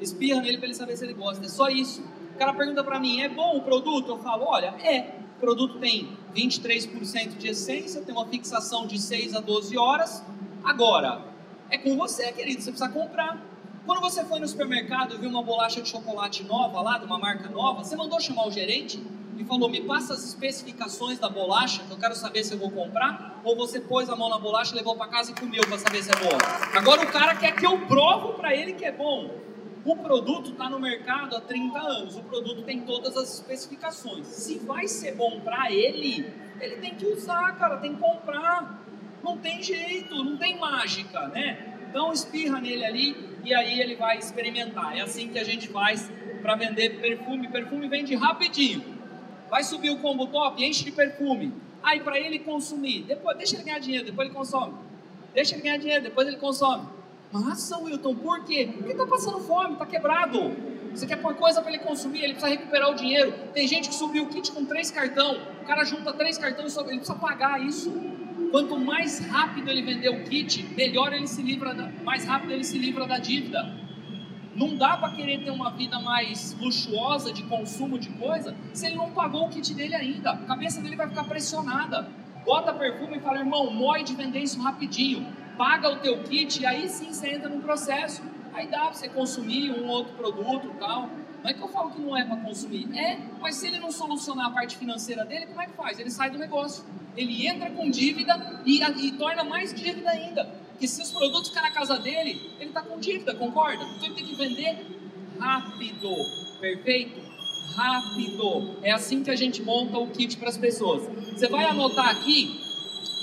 Espirra nele para ele saber se ele gosta. É só isso. O cara pergunta para mim: é bom o produto? Eu falo: olha, é. O produto tem 23% de essência, tem uma fixação de 6 a 12 horas. Agora, é com você, querido. Você precisa comprar. Quando você foi no supermercado e viu uma bolacha de chocolate nova lá, de uma marca nova, você mandou chamar o gerente? e falou: Me passa as especificações da bolacha, que eu quero saber se eu vou comprar, ou você pôs a mão na bolacha, levou para casa e comeu para saber se é boa. Agora o cara quer que eu provo para ele que é bom. O produto está no mercado há 30 anos, o produto tem todas as especificações. Se vai ser bom para ele, ele tem que usar, cara, tem que comprar. Não tem jeito, não tem mágica, né? Então espirra nele ali e aí ele vai experimentar. É assim que a gente faz para vender perfume. Perfume vende rapidinho vai subir o combo top, enche de perfume. Aí para ele consumir, depois deixa ele ganhar dinheiro, depois ele consome. Deixa ele ganhar dinheiro, depois ele consome. Massa, Wilton, por quê? Porque está passando fome, está quebrado. Você quer pôr coisa para ele consumir, ele precisa recuperar o dinheiro. Tem gente que subiu o kit com três cartão, o cara junta três cartões, ele precisa pagar isso. Quanto mais rápido ele vender o kit, melhor ele se livra, da, mais rápido ele se livra da dívida. Não dá para querer ter uma vida mais luxuosa de consumo de coisa se ele não pagou o kit dele ainda. A cabeça dele vai ficar pressionada. Bota perfume e fala, irmão, mói de vender isso rapidinho. Paga o teu kit e aí sim você entra no processo. Aí dá para você consumir um outro produto e tal. Não é que eu falo que não é para consumir. É, mas se ele não solucionar a parte financeira dele, como é que faz? Ele sai do negócio. Ele entra com dívida e, e torna mais dívida ainda. Porque se os produtos ficarem na casa dele, ele está com dívida, concorda? Então ele tem que vender rápido, perfeito? Rápido. É assim que a gente monta o kit para as pessoas. Você vai anotar aqui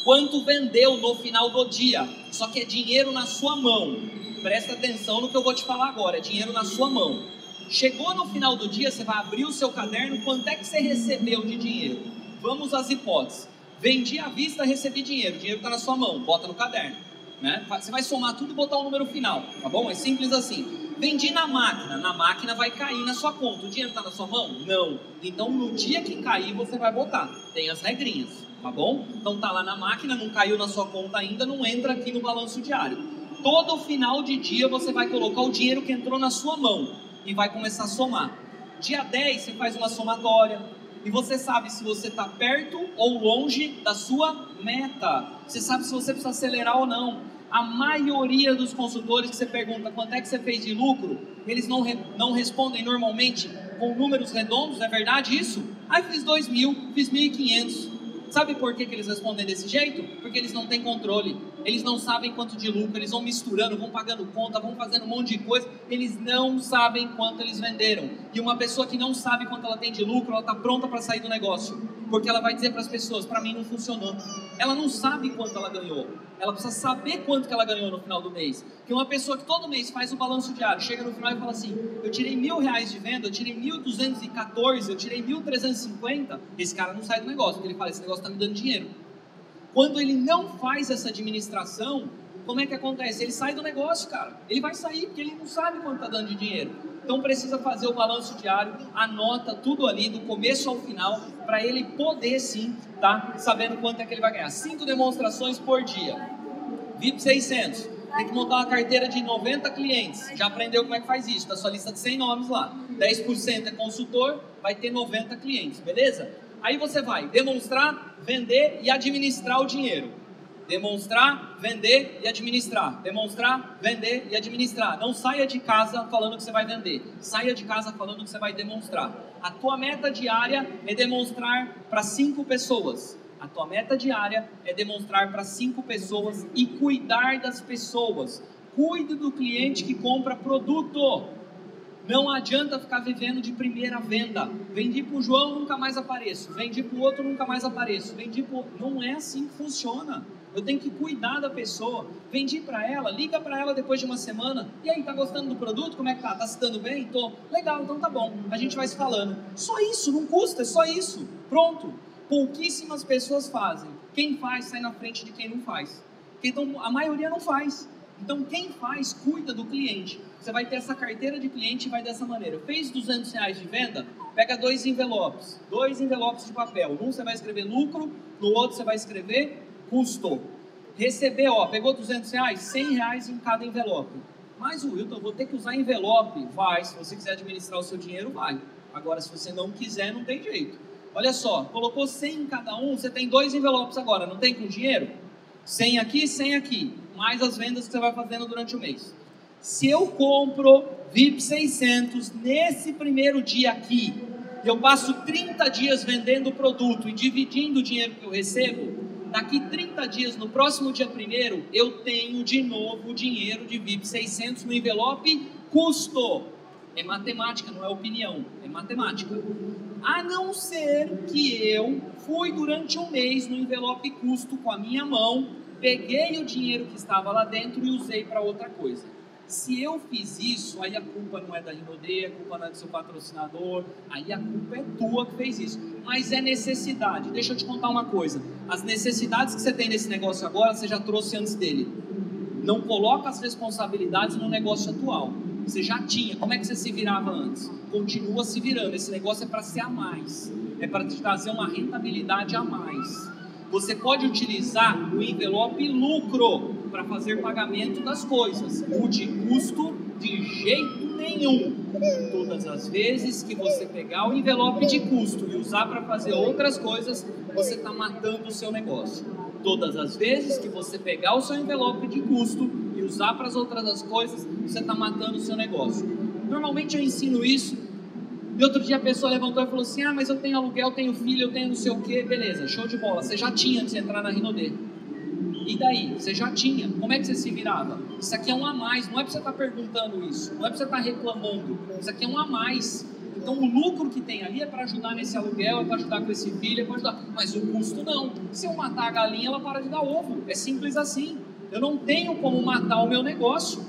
quanto vendeu no final do dia. Só que é dinheiro na sua mão. Presta atenção no que eu vou te falar agora. É dinheiro na sua mão. Chegou no final do dia, você vai abrir o seu caderno. Quanto é que você recebeu de dinheiro? Vamos às hipóteses. Vendi à vista, recebi dinheiro. O dinheiro está na sua mão. Bota no caderno. Né? Você vai somar tudo e botar um número final, tá bom? É simples assim. Vendi na máquina, na máquina vai cair na sua conta. O dinheiro está na sua mão? Não. Então no dia que cair você vai botar. Tem as regrinhas, tá bom? Então tá lá na máquina, não caiu na sua conta ainda, não entra aqui no balanço diário. Todo final de dia você vai colocar o dinheiro que entrou na sua mão e vai começar a somar. Dia 10 você faz uma somatória, E você sabe se você está perto ou longe da sua meta. Você sabe se você precisa acelerar ou não. A maioria dos consultores que você pergunta quanto é que você fez de lucro, eles não, re, não respondem normalmente com números redondos, é verdade isso? Ah, fiz 2 mil, fiz 1.500. Sabe por que, que eles respondem desse jeito? Porque eles não têm controle, eles não sabem quanto de lucro, eles vão misturando, vão pagando conta, vão fazendo um monte de coisa, eles não sabem quanto eles venderam. E uma pessoa que não sabe quanto ela tem de lucro, ela está pronta para sair do negócio, porque ela vai dizer para as pessoas: para mim não funcionou. Ela não sabe quanto ela ganhou, ela precisa saber quanto que ela ganhou no final do mês. Que uma pessoa que todo mês faz o balanço diário, chega no final e fala assim: eu tirei mil reais de venda, eu tirei mil duzentos e quatorze, eu tirei mil trezentos e cinquenta, esse cara não sai do negócio, porque ele fala: esse negócio está me dando dinheiro. Quando ele não faz essa administração, como é que acontece? Ele sai do negócio, cara. Ele vai sair porque ele não sabe quanto está dando de dinheiro. Então precisa fazer o balanço diário, anota tudo ali do começo ao final, para ele poder sim, tá? Sabendo quanto é que ele vai ganhar. Cinco demonstrações por dia. VIP 600. Tem que montar uma carteira de 90 clientes. Já aprendeu como é que faz isso? Tá sua lista de 100 nomes lá. 10% é consultor, vai ter 90 clientes, beleza? Aí você vai demonstrar, vender e administrar o dinheiro. Demonstrar, vender e administrar. Demonstrar, vender e administrar. Não saia de casa falando que você vai vender. Saia de casa falando que você vai demonstrar. A tua meta diária é demonstrar para cinco pessoas. A tua meta diária é demonstrar para cinco pessoas e cuidar das pessoas. Cuide do cliente que compra produto. Não adianta ficar vivendo de primeira venda. Vendi para o João, nunca mais apareço. Vendi para o outro, nunca mais apareço. Vendi para Não é assim que funciona. Eu tenho que cuidar da pessoa. Vendi para ela, liga para ela depois de uma semana. E aí, tá gostando do produto? Como é que tá? Tá se dando bem? Tô. Legal, então tá bom. A gente vai se falando. Só isso, não custa, é só isso. Pronto. Pouquíssimas pessoas fazem. Quem faz sai na frente de quem não faz. Então, a maioria não faz. Então, quem faz, cuida do cliente. Você vai ter essa carteira de cliente e vai dessa maneira. Fez 200 reais de venda? Pega dois envelopes. Dois envelopes de papel. Um você vai escrever lucro, no outro você vai escrever custo. Recebeu, ó, pegou 200 reais? 100 reais em cada envelope. Mas, Wilton, eu vou ter que usar envelope? Vai, se você quiser administrar o seu dinheiro, vai. Agora, se você não quiser, não tem jeito. Olha só, colocou 100 em cada um, você tem dois envelopes agora, não tem com dinheiro? 100 aqui, 100 aqui mais as vendas que você vai fazendo durante o mês. Se eu compro VIP 600 nesse primeiro dia aqui, eu passo 30 dias vendendo o produto e dividindo o dinheiro que eu recebo, daqui 30 dias, no próximo dia primeiro, eu tenho de novo o dinheiro de VIP 600 no envelope custo. É matemática, não é opinião, é matemática. A não ser que eu fui durante um mês no envelope custo com a minha mão peguei o dinheiro que estava lá dentro e usei para outra coisa. Se eu fiz isso, aí a culpa não é da Rinode, a culpa não é do seu patrocinador, aí a culpa é tua que fez isso. Mas é necessidade. Deixa eu te contar uma coisa. As necessidades que você tem nesse negócio agora, você já trouxe antes dele. Não coloca as responsabilidades no negócio atual. Você já tinha. Como é que você se virava antes? Continua se virando. Esse negócio é para ser a mais. É para te trazer uma rentabilidade a mais. Você pode utilizar o envelope lucro para fazer pagamento das coisas. O de custo, de jeito nenhum. Todas as vezes que você pegar o envelope de custo e usar para fazer outras coisas, você está matando o seu negócio. Todas as vezes que você pegar o seu envelope de custo e usar para as outras coisas, você está matando o seu negócio. Normalmente eu ensino isso e outro dia a pessoa levantou e falou assim: Ah, mas eu tenho aluguel, tenho filho, eu tenho não sei o que, beleza, show de bola. Você já tinha antes de entrar na Rinodê. E daí? Você já tinha. Como é que você se virava? Isso aqui é um a mais. Não é para você estar tá perguntando isso. Não é para você estar tá reclamando. Isso aqui é um a mais. Então o lucro que tem ali é para ajudar nesse aluguel, é para ajudar com esse filho, é para ajudar. Mas o custo não. Se eu matar a galinha, ela para de dar ovo. É simples assim. Eu não tenho como matar o meu negócio.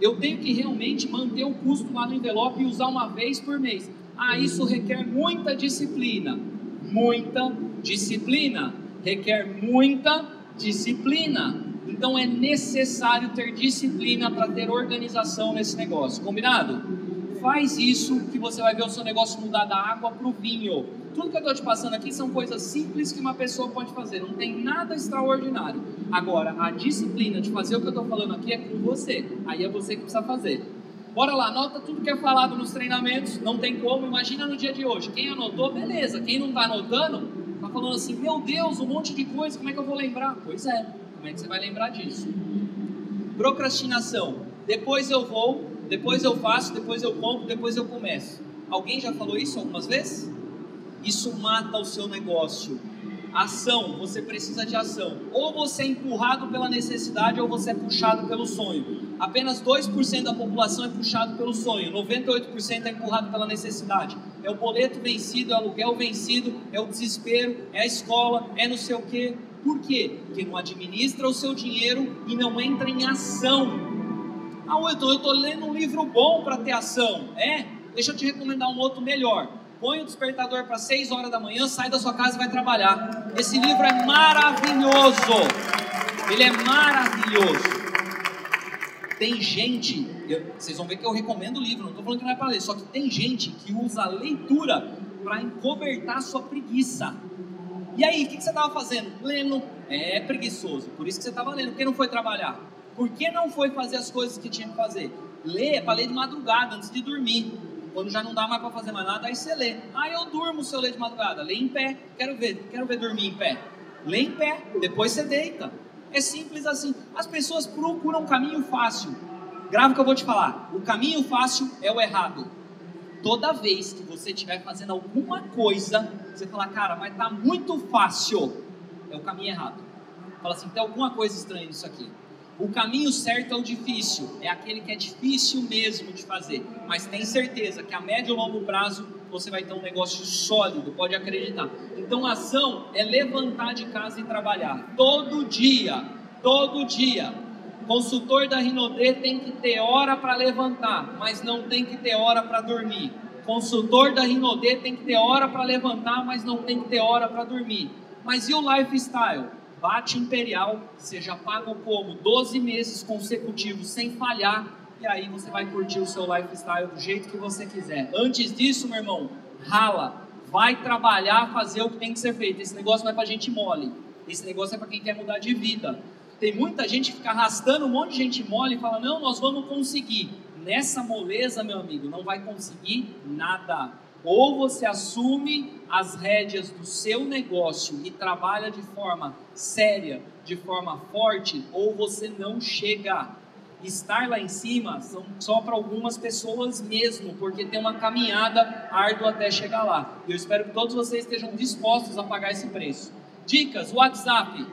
Eu tenho que realmente manter o custo lá no envelope e usar uma vez por mês. Ah, isso requer muita disciplina. Muita disciplina. Requer muita disciplina. Então é necessário ter disciplina para ter organização nesse negócio. Combinado? Faz isso que você vai ver o seu negócio mudar da água para o vinho. Tudo que eu estou te passando aqui são coisas simples que uma pessoa pode fazer. Não tem nada extraordinário. Agora, a disciplina de fazer o que eu estou falando aqui é com você. Aí é você que precisa fazer. Bora lá, anota tudo que é falado nos treinamentos, não tem como, imagina no dia de hoje. Quem anotou, beleza. Quem não está anotando, falando assim, meu Deus, um monte de coisa, como é que eu vou lembrar? Pois é, como é que você vai lembrar disso? Procrastinação. Depois eu vou, depois eu faço, depois eu compro, depois eu começo. Alguém já falou isso algumas vezes? Isso mata o seu negócio. Ação, você precisa de ação. Ou você é empurrado pela necessidade ou você é puxado pelo sonho. Apenas 2% da população é puxado pelo sonho, 98% é empurrado pela necessidade. É o boleto vencido, é o aluguel vencido, é o desespero, é a escola, é não sei o quê. Por quê? Porque não administra o seu dinheiro e não entra em ação. Ah, então eu estou lendo um livro bom para ter ação. É? Deixa eu te recomendar um outro melhor põe o despertador para 6 horas da manhã, sai da sua casa e vai trabalhar. Esse livro é maravilhoso. Ele é maravilhoso. Tem gente, eu, vocês vão ver que eu recomendo o livro, não estou falando que não é para ler, só que tem gente que usa a leitura para encobertar sua preguiça. E aí, o que, que você estava fazendo? Lendo. É preguiçoso, por isso que você estava lendo. Por que não foi trabalhar? Por que não foi fazer as coisas que tinha que fazer? Ler é para ler de madrugada, antes de dormir. Quando já não dá mais para fazer mais nada, aí você lê. Ah, eu durmo se eu ler de madrugada. Lê em pé. Quero ver, quero ver dormir em pé. Lê em pé, depois você deita. É simples assim. As pessoas procuram um caminho fácil. Grava o que eu vou te falar. O caminho fácil é o errado. Toda vez que você estiver fazendo alguma coisa, você fala, cara, mas tá muito fácil. É o caminho errado. Fala assim, tem alguma coisa estranha nisso aqui. O caminho certo é o difícil, é aquele que é difícil mesmo de fazer, mas tem certeza que a médio e longo prazo você vai ter um negócio sólido, pode acreditar. Então ação é levantar de casa e trabalhar todo dia, todo dia. Consultor da Rinodê tem que ter hora para levantar, mas não tem que ter hora para dormir. Consultor da Rinodê tem que ter hora para levantar, mas não tem que ter hora para dormir. Mas e o lifestyle? Bate imperial, seja pago como 12 meses consecutivos sem falhar, e aí você vai curtir o seu lifestyle do jeito que você quiser. Antes disso, meu irmão, rala, vai trabalhar, fazer o que tem que ser feito. Esse negócio não é para gente mole, esse negócio é para quem quer mudar de vida. Tem muita gente que fica arrastando um monte de gente mole e fala: não, nós vamos conseguir. Nessa moleza, meu amigo, não vai conseguir nada. Ou você assume as rédeas do seu negócio e trabalha de forma séria, de forma forte, ou você não chega. Estar lá em cima são só para algumas pessoas mesmo, porque tem uma caminhada árdua até chegar lá. Eu espero que todos vocês estejam dispostos a pagar esse preço. Dicas: WhatsApp.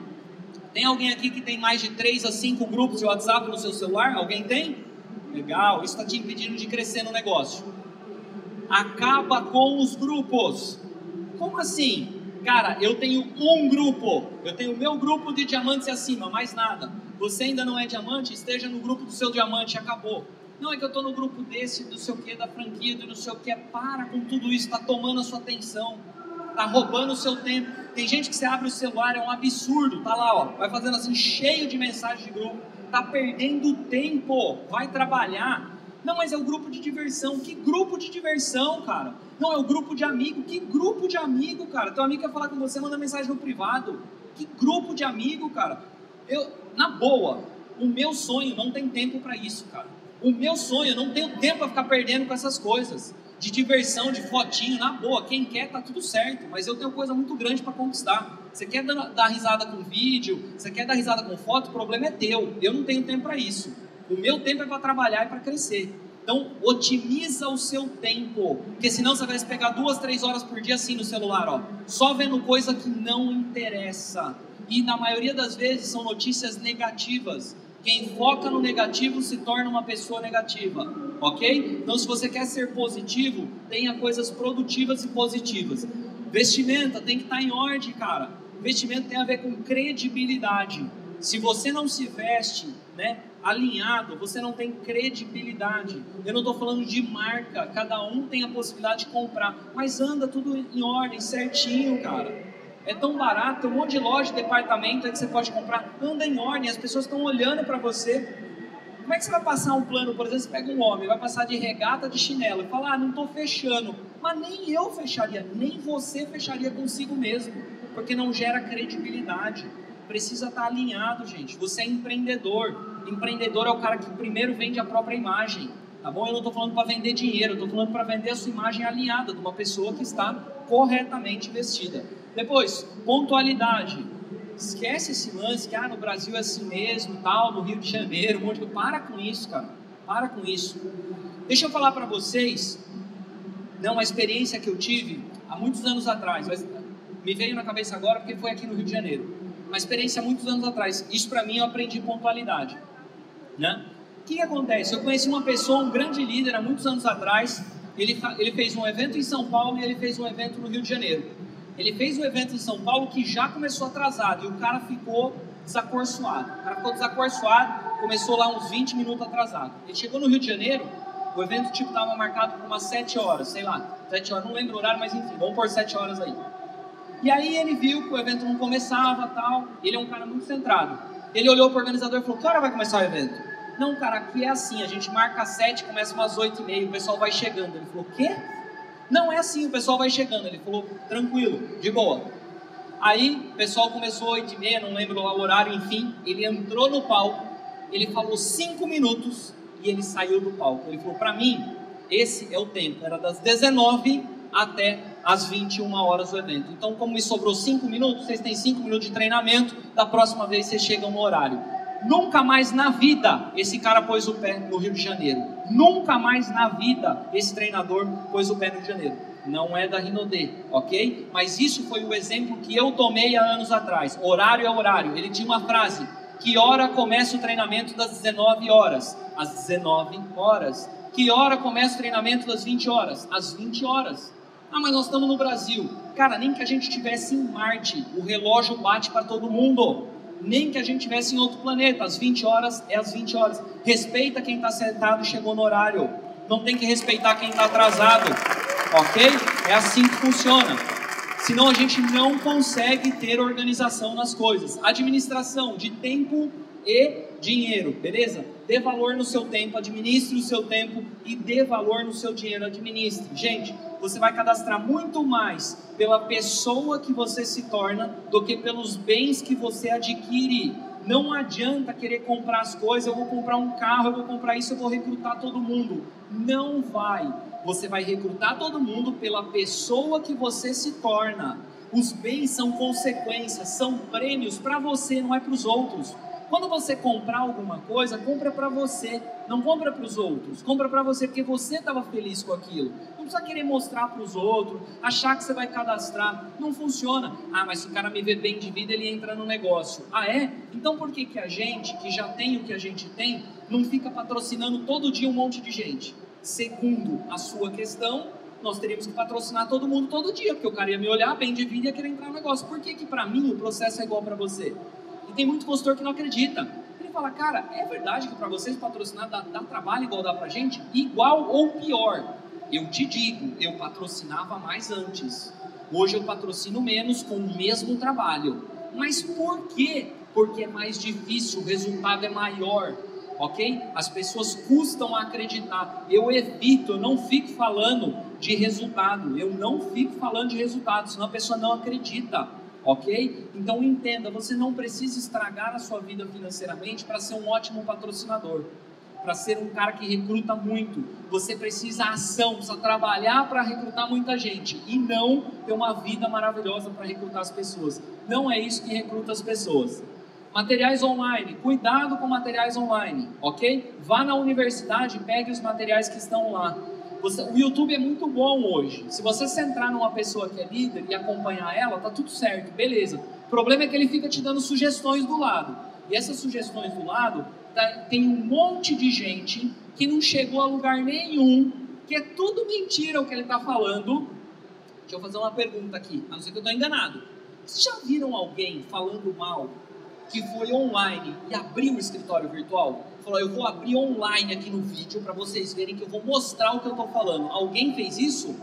Tem alguém aqui que tem mais de 3 a 5 grupos de WhatsApp no seu celular? Alguém tem? Legal, isso está te impedindo de crescer no negócio acaba com os grupos. Como assim? Cara, eu tenho um grupo, eu tenho meu grupo de diamantes acima, mais nada. Você ainda não é diamante, esteja no grupo do seu diamante, acabou. Não é que eu estou no grupo desse, do seu que, da franquia, do não sei o que. Para com tudo isso, está tomando a sua atenção, está roubando o seu tempo. Tem gente que você abre o celular, é um absurdo, tá lá, ó, vai fazendo assim, cheio de mensagem de grupo, tá perdendo tempo, vai trabalhar, não, mas é o grupo de diversão. Que grupo de diversão, cara? Não, é o grupo de amigo. Que grupo de amigo, cara? Teu amigo quer falar com você, manda mensagem no privado. Que grupo de amigo, cara? Eu, na boa, o meu sonho não tem tempo para isso, cara. O meu sonho, eu não tenho tempo para ficar perdendo com essas coisas. De diversão, de fotinho, na boa. Quem quer, tá tudo certo. Mas eu tenho coisa muito grande para conquistar. Você quer dar, risada com vídeo, você quer dar risada com foto, o problema é teu. Eu não tenho tempo para isso. O meu tempo é para trabalhar e para crescer. Então, otimiza o seu tempo, porque senão você vai pegar duas, três horas por dia assim no celular, ó, só vendo coisa que não interessa. E na maioria das vezes são notícias negativas. Quem foca no negativo se torna uma pessoa negativa, ok? Então, se você quer ser positivo, tenha coisas produtivas e positivas. Vestimenta tem que estar em ordem, cara. Vestimento tem a ver com credibilidade. Se você não se veste, né, alinhado, você não tem credibilidade. Eu não estou falando de marca, cada um tem a possibilidade de comprar, mas anda tudo em ordem, certinho, cara. É tão barato, tem um monte de loja, de departamento aí que você pode comprar, anda em ordem, as pessoas estão olhando para você. Como é que você vai passar um plano, por exemplo, você pega um homem, vai passar de regata, de chinelo, fala, ah, não estou fechando. Mas nem eu fecharia, nem você fecharia consigo mesmo, porque não gera credibilidade precisa estar alinhado, gente. Você é empreendedor. Empreendedor é o cara que primeiro vende a própria imagem, tá tá bom? Eu não estou falando para vender dinheiro, estou falando para vender a sua imagem alinhada de uma pessoa que está corretamente vestida. Depois, pontualidade. Esquece esse lance que ah, no Brasil é assim mesmo, tal, no Rio de Janeiro, um monte de... Para com isso, cara. Para com isso. Deixa eu falar para vocês, não, uma experiência que eu tive há muitos anos atrás, mas me veio na cabeça agora porque foi aqui no Rio de Janeiro. Uma experiência muitos anos atrás. Isso para mim eu aprendi pontualidade. Né? O que, que acontece? Eu conheci uma pessoa, um grande líder há muitos anos atrás. Ele, ele fez um evento em São Paulo e ele fez um evento no Rio de Janeiro. Ele fez um evento em São Paulo que já começou atrasado e o cara ficou desacorçoado. O cara ficou desacorçoado, começou lá uns 20 minutos atrasado. Ele chegou no Rio de Janeiro, o evento tipo estava marcado por umas 7 horas, sei lá, 7 horas, não lembro o horário, mas enfim, vamos por 7 horas aí. E aí ele viu que o evento não começava tal, ele é um cara muito centrado. Ele olhou para o organizador e falou, que hora vai começar o evento? Não, cara, aqui é assim, a gente marca às 7, começa umas 8 e meia, o pessoal vai chegando. Ele falou, quê? Não é assim, o pessoal vai chegando. Ele falou, tranquilo, de boa. Aí o pessoal começou 8 e meia, não lembro o horário, enfim. Ele entrou no palco, ele falou 5 minutos e ele saiu do palco. Ele falou, para mim, esse é o tempo. Era das 19 até as 21 horas do evento. Então, como me sobrou 5 minutos, vocês têm 5 minutos de treinamento, da próxima vez vocês chegam no horário. Nunca mais na vida esse cara pôs o pé no Rio de Janeiro. Nunca mais na vida esse treinador pôs o pé no Rio de Janeiro. Não é da Rinodê, ok? Mas isso foi o exemplo que eu tomei há anos atrás. Horário é horário. Ele tinha uma frase: que hora começa o treinamento das 19 horas? Às 19 horas. Que hora começa o treinamento das 20 horas? Às 20 horas. Ah, mas nós estamos no Brasil. Cara, nem que a gente estivesse em Marte, o relógio bate para todo mundo nem que a gente tivesse em outro planeta. Às 20 horas é às 20 horas. Respeita quem está sentado e chegou no horário. Não tem que respeitar quem está atrasado. Ok? É assim que funciona. Senão a gente não consegue ter organização nas coisas. Administração de tempo e dinheiro, beleza? Dê valor no seu tempo, administre o seu tempo e dê valor no seu dinheiro, administre. Gente, você vai cadastrar muito mais pela pessoa que você se torna do que pelos bens que você adquire. Não adianta querer comprar as coisas, eu vou comprar um carro, eu vou comprar isso, eu vou recrutar todo mundo. Não vai. Você vai recrutar todo mundo pela pessoa que você se torna. Os bens são consequências, são prêmios para você, não é para os outros. Quando você comprar alguma coisa, compra para você, não compra para os outros. Compra para você porque você estava feliz com aquilo. Não precisa querer mostrar para os outros, achar que você vai cadastrar. Não funciona. Ah, mas se o cara me vê bem de vida, ele entra no negócio. Ah, é? Então por que, que a gente, que já tem o que a gente tem, não fica patrocinando todo dia um monte de gente? Segundo a sua questão, nós teríamos que patrocinar todo mundo todo dia, porque o cara ia me olhar bem de vida e ia querer entrar no negócio. Por que, que para mim o processo é igual para você? Tem muito consultor que não acredita. Ele fala, cara, é verdade que para vocês patrocinar dá, dá trabalho igual dá para gente? Igual ou pior? Eu te digo, eu patrocinava mais antes. Hoje eu patrocino menos com o mesmo trabalho. Mas por quê? Porque é mais difícil, o resultado é maior, ok? As pessoas custam a acreditar. Eu evito, eu não fico falando de resultado. Eu não fico falando de resultado, senão a pessoa não acredita ok? Então entenda, você não precisa estragar a sua vida financeiramente para ser um ótimo patrocinador, para ser um cara que recruta muito. Você precisa ação, precisa trabalhar para recrutar muita gente e não ter uma vida maravilhosa para recrutar as pessoas. Não é isso que recruta as pessoas. Materiais online, cuidado com materiais online, ok? Vá na universidade, pegue os materiais que estão lá você, o YouTube é muito bom hoje. Se você centrar numa pessoa que é líder e acompanhar ela, tá tudo certo, beleza. O problema é que ele fica te dando sugestões do lado. E essas sugestões do lado, tá, tem um monte de gente que não chegou a lugar nenhum, que é tudo mentira o que ele está falando. Deixa eu fazer uma pergunta aqui, a não ser que eu estou enganado. Vocês já viram alguém falando mal que foi online e abriu o escritório virtual? falou: Eu vou abrir online aqui no vídeo para vocês verem que eu vou mostrar o que eu estou falando. Alguém fez isso?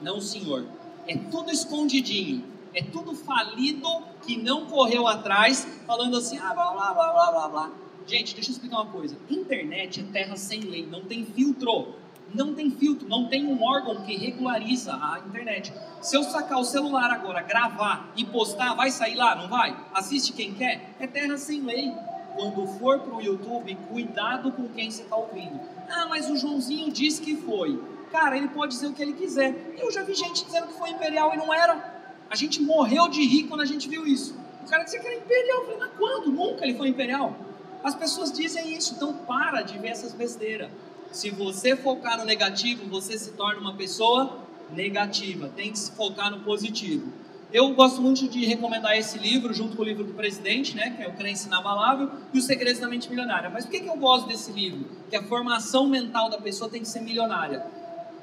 Não, senhor. É tudo escondidinho. É tudo falido que não correu atrás, falando assim: ah, blá blá blá blá blá. Gente, deixa eu explicar uma coisa: internet é terra sem lei, não tem filtro. Não tem filtro, não tem um órgão que regulariza a internet. Se eu sacar o celular agora, gravar e postar, vai sair lá, não vai? Assiste quem quer? É terra sem lei quando for para o YouTube, cuidado com quem você está ouvindo. Ah, mas o Joãozinho disse que foi. Cara, ele pode dizer o que ele quiser. Eu já vi gente dizendo que foi imperial e não era. A gente morreu de rir quando a gente viu isso. O cara disse que era imperial. Eu falei, mas quando? Nunca ele foi imperial. As pessoas dizem isso, então para de ver essas besteiras. Se você focar no negativo, você se torna uma pessoa negativa. Tem que se focar no positivo. Eu gosto muito de recomendar esse livro, junto com o livro do presidente, né, que é o Crença Inabalável, e Os Segredos da Mente Milionária. Mas por que, que eu gosto desse livro? Que a formação mental da pessoa tem que ser milionária.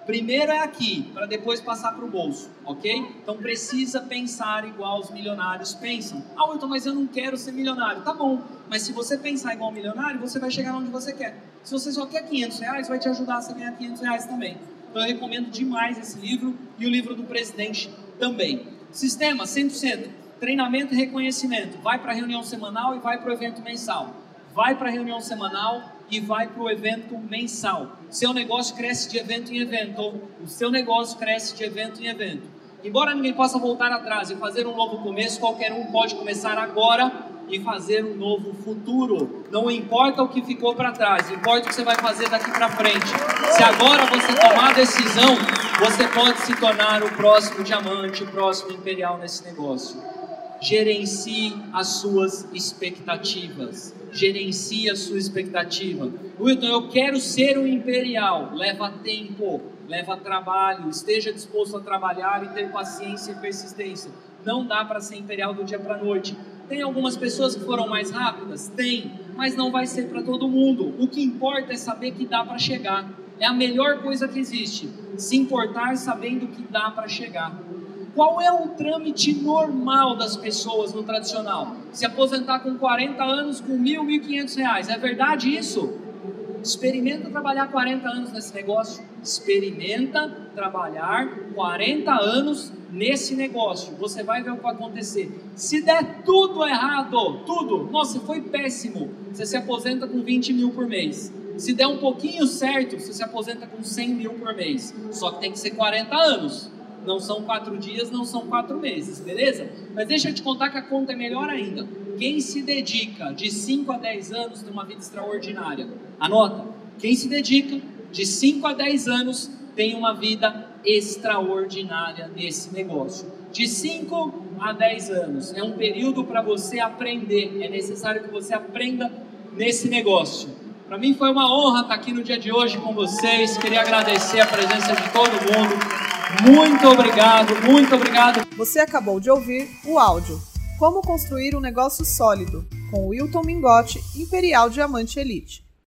Primeiro é aqui, para depois passar para o bolso, ok? Então precisa pensar igual os milionários pensam. Ah, Wilton, mas eu não quero ser milionário. Tá bom, mas se você pensar igual um milionário, você vai chegar onde você quer. Se você só quer 500 reais, vai te ajudar a ganhar 500 reais também. Então eu recomendo demais esse livro e o livro do presidente também. Sistema 100%, treinamento e reconhecimento. Vai para a reunião semanal e vai para o evento mensal. Vai para a reunião semanal e vai para o evento mensal. Seu negócio cresce de evento em evento. O seu negócio cresce de evento em evento. Embora ninguém possa voltar atrás e fazer um novo começo, qualquer um pode começar agora e fazer um novo futuro. Não importa o que ficou para trás, importa o que você vai fazer daqui para frente. Se agora você tomar a decisão, você pode se tornar o próximo diamante, o próximo imperial nesse negócio. Gerencie as suas expectativas. Gerencie a sua expectativa. Wilton, eu quero ser um imperial. Leva tempo, leva trabalho. Esteja disposto a trabalhar e ter paciência e persistência. Não dá para ser imperial do dia para a noite. Tem algumas pessoas que foram mais rápidas? Tem, mas não vai ser para todo mundo. O que importa é saber que dá para chegar. É a melhor coisa que existe. Se importar sabendo que dá para chegar. Qual é o trâmite normal das pessoas no tradicional? Se aposentar com 40 anos com mil, mil quinhentos reais. É verdade isso? Experimenta trabalhar 40 anos nesse negócio. Experimenta trabalhar 40 anos nesse negócio. Você vai ver o que vai acontecer. Se der tudo errado, tudo, nossa, foi péssimo. Você se aposenta com 20 mil por mês. Se der um pouquinho certo, você se aposenta com 100 mil por mês. Só que tem que ser 40 anos. Não são quatro dias, não são quatro meses, beleza? Mas deixa eu te contar que a conta é melhor ainda. Quem se dedica de 5 a 10 anos tem uma vida extraordinária. Anota. Quem se dedica de 5 a 10 anos tem uma vida extraordinária nesse negócio. De 5 a 10 anos é um período para você aprender. É necessário que você aprenda nesse negócio. Para mim foi uma honra estar aqui no dia de hoje com vocês. Queria agradecer a presença de todo mundo. Muito obrigado, muito obrigado. Você acabou de ouvir o áudio Como construir um negócio sólido com Wilton Mingotti, Imperial Diamante Elite.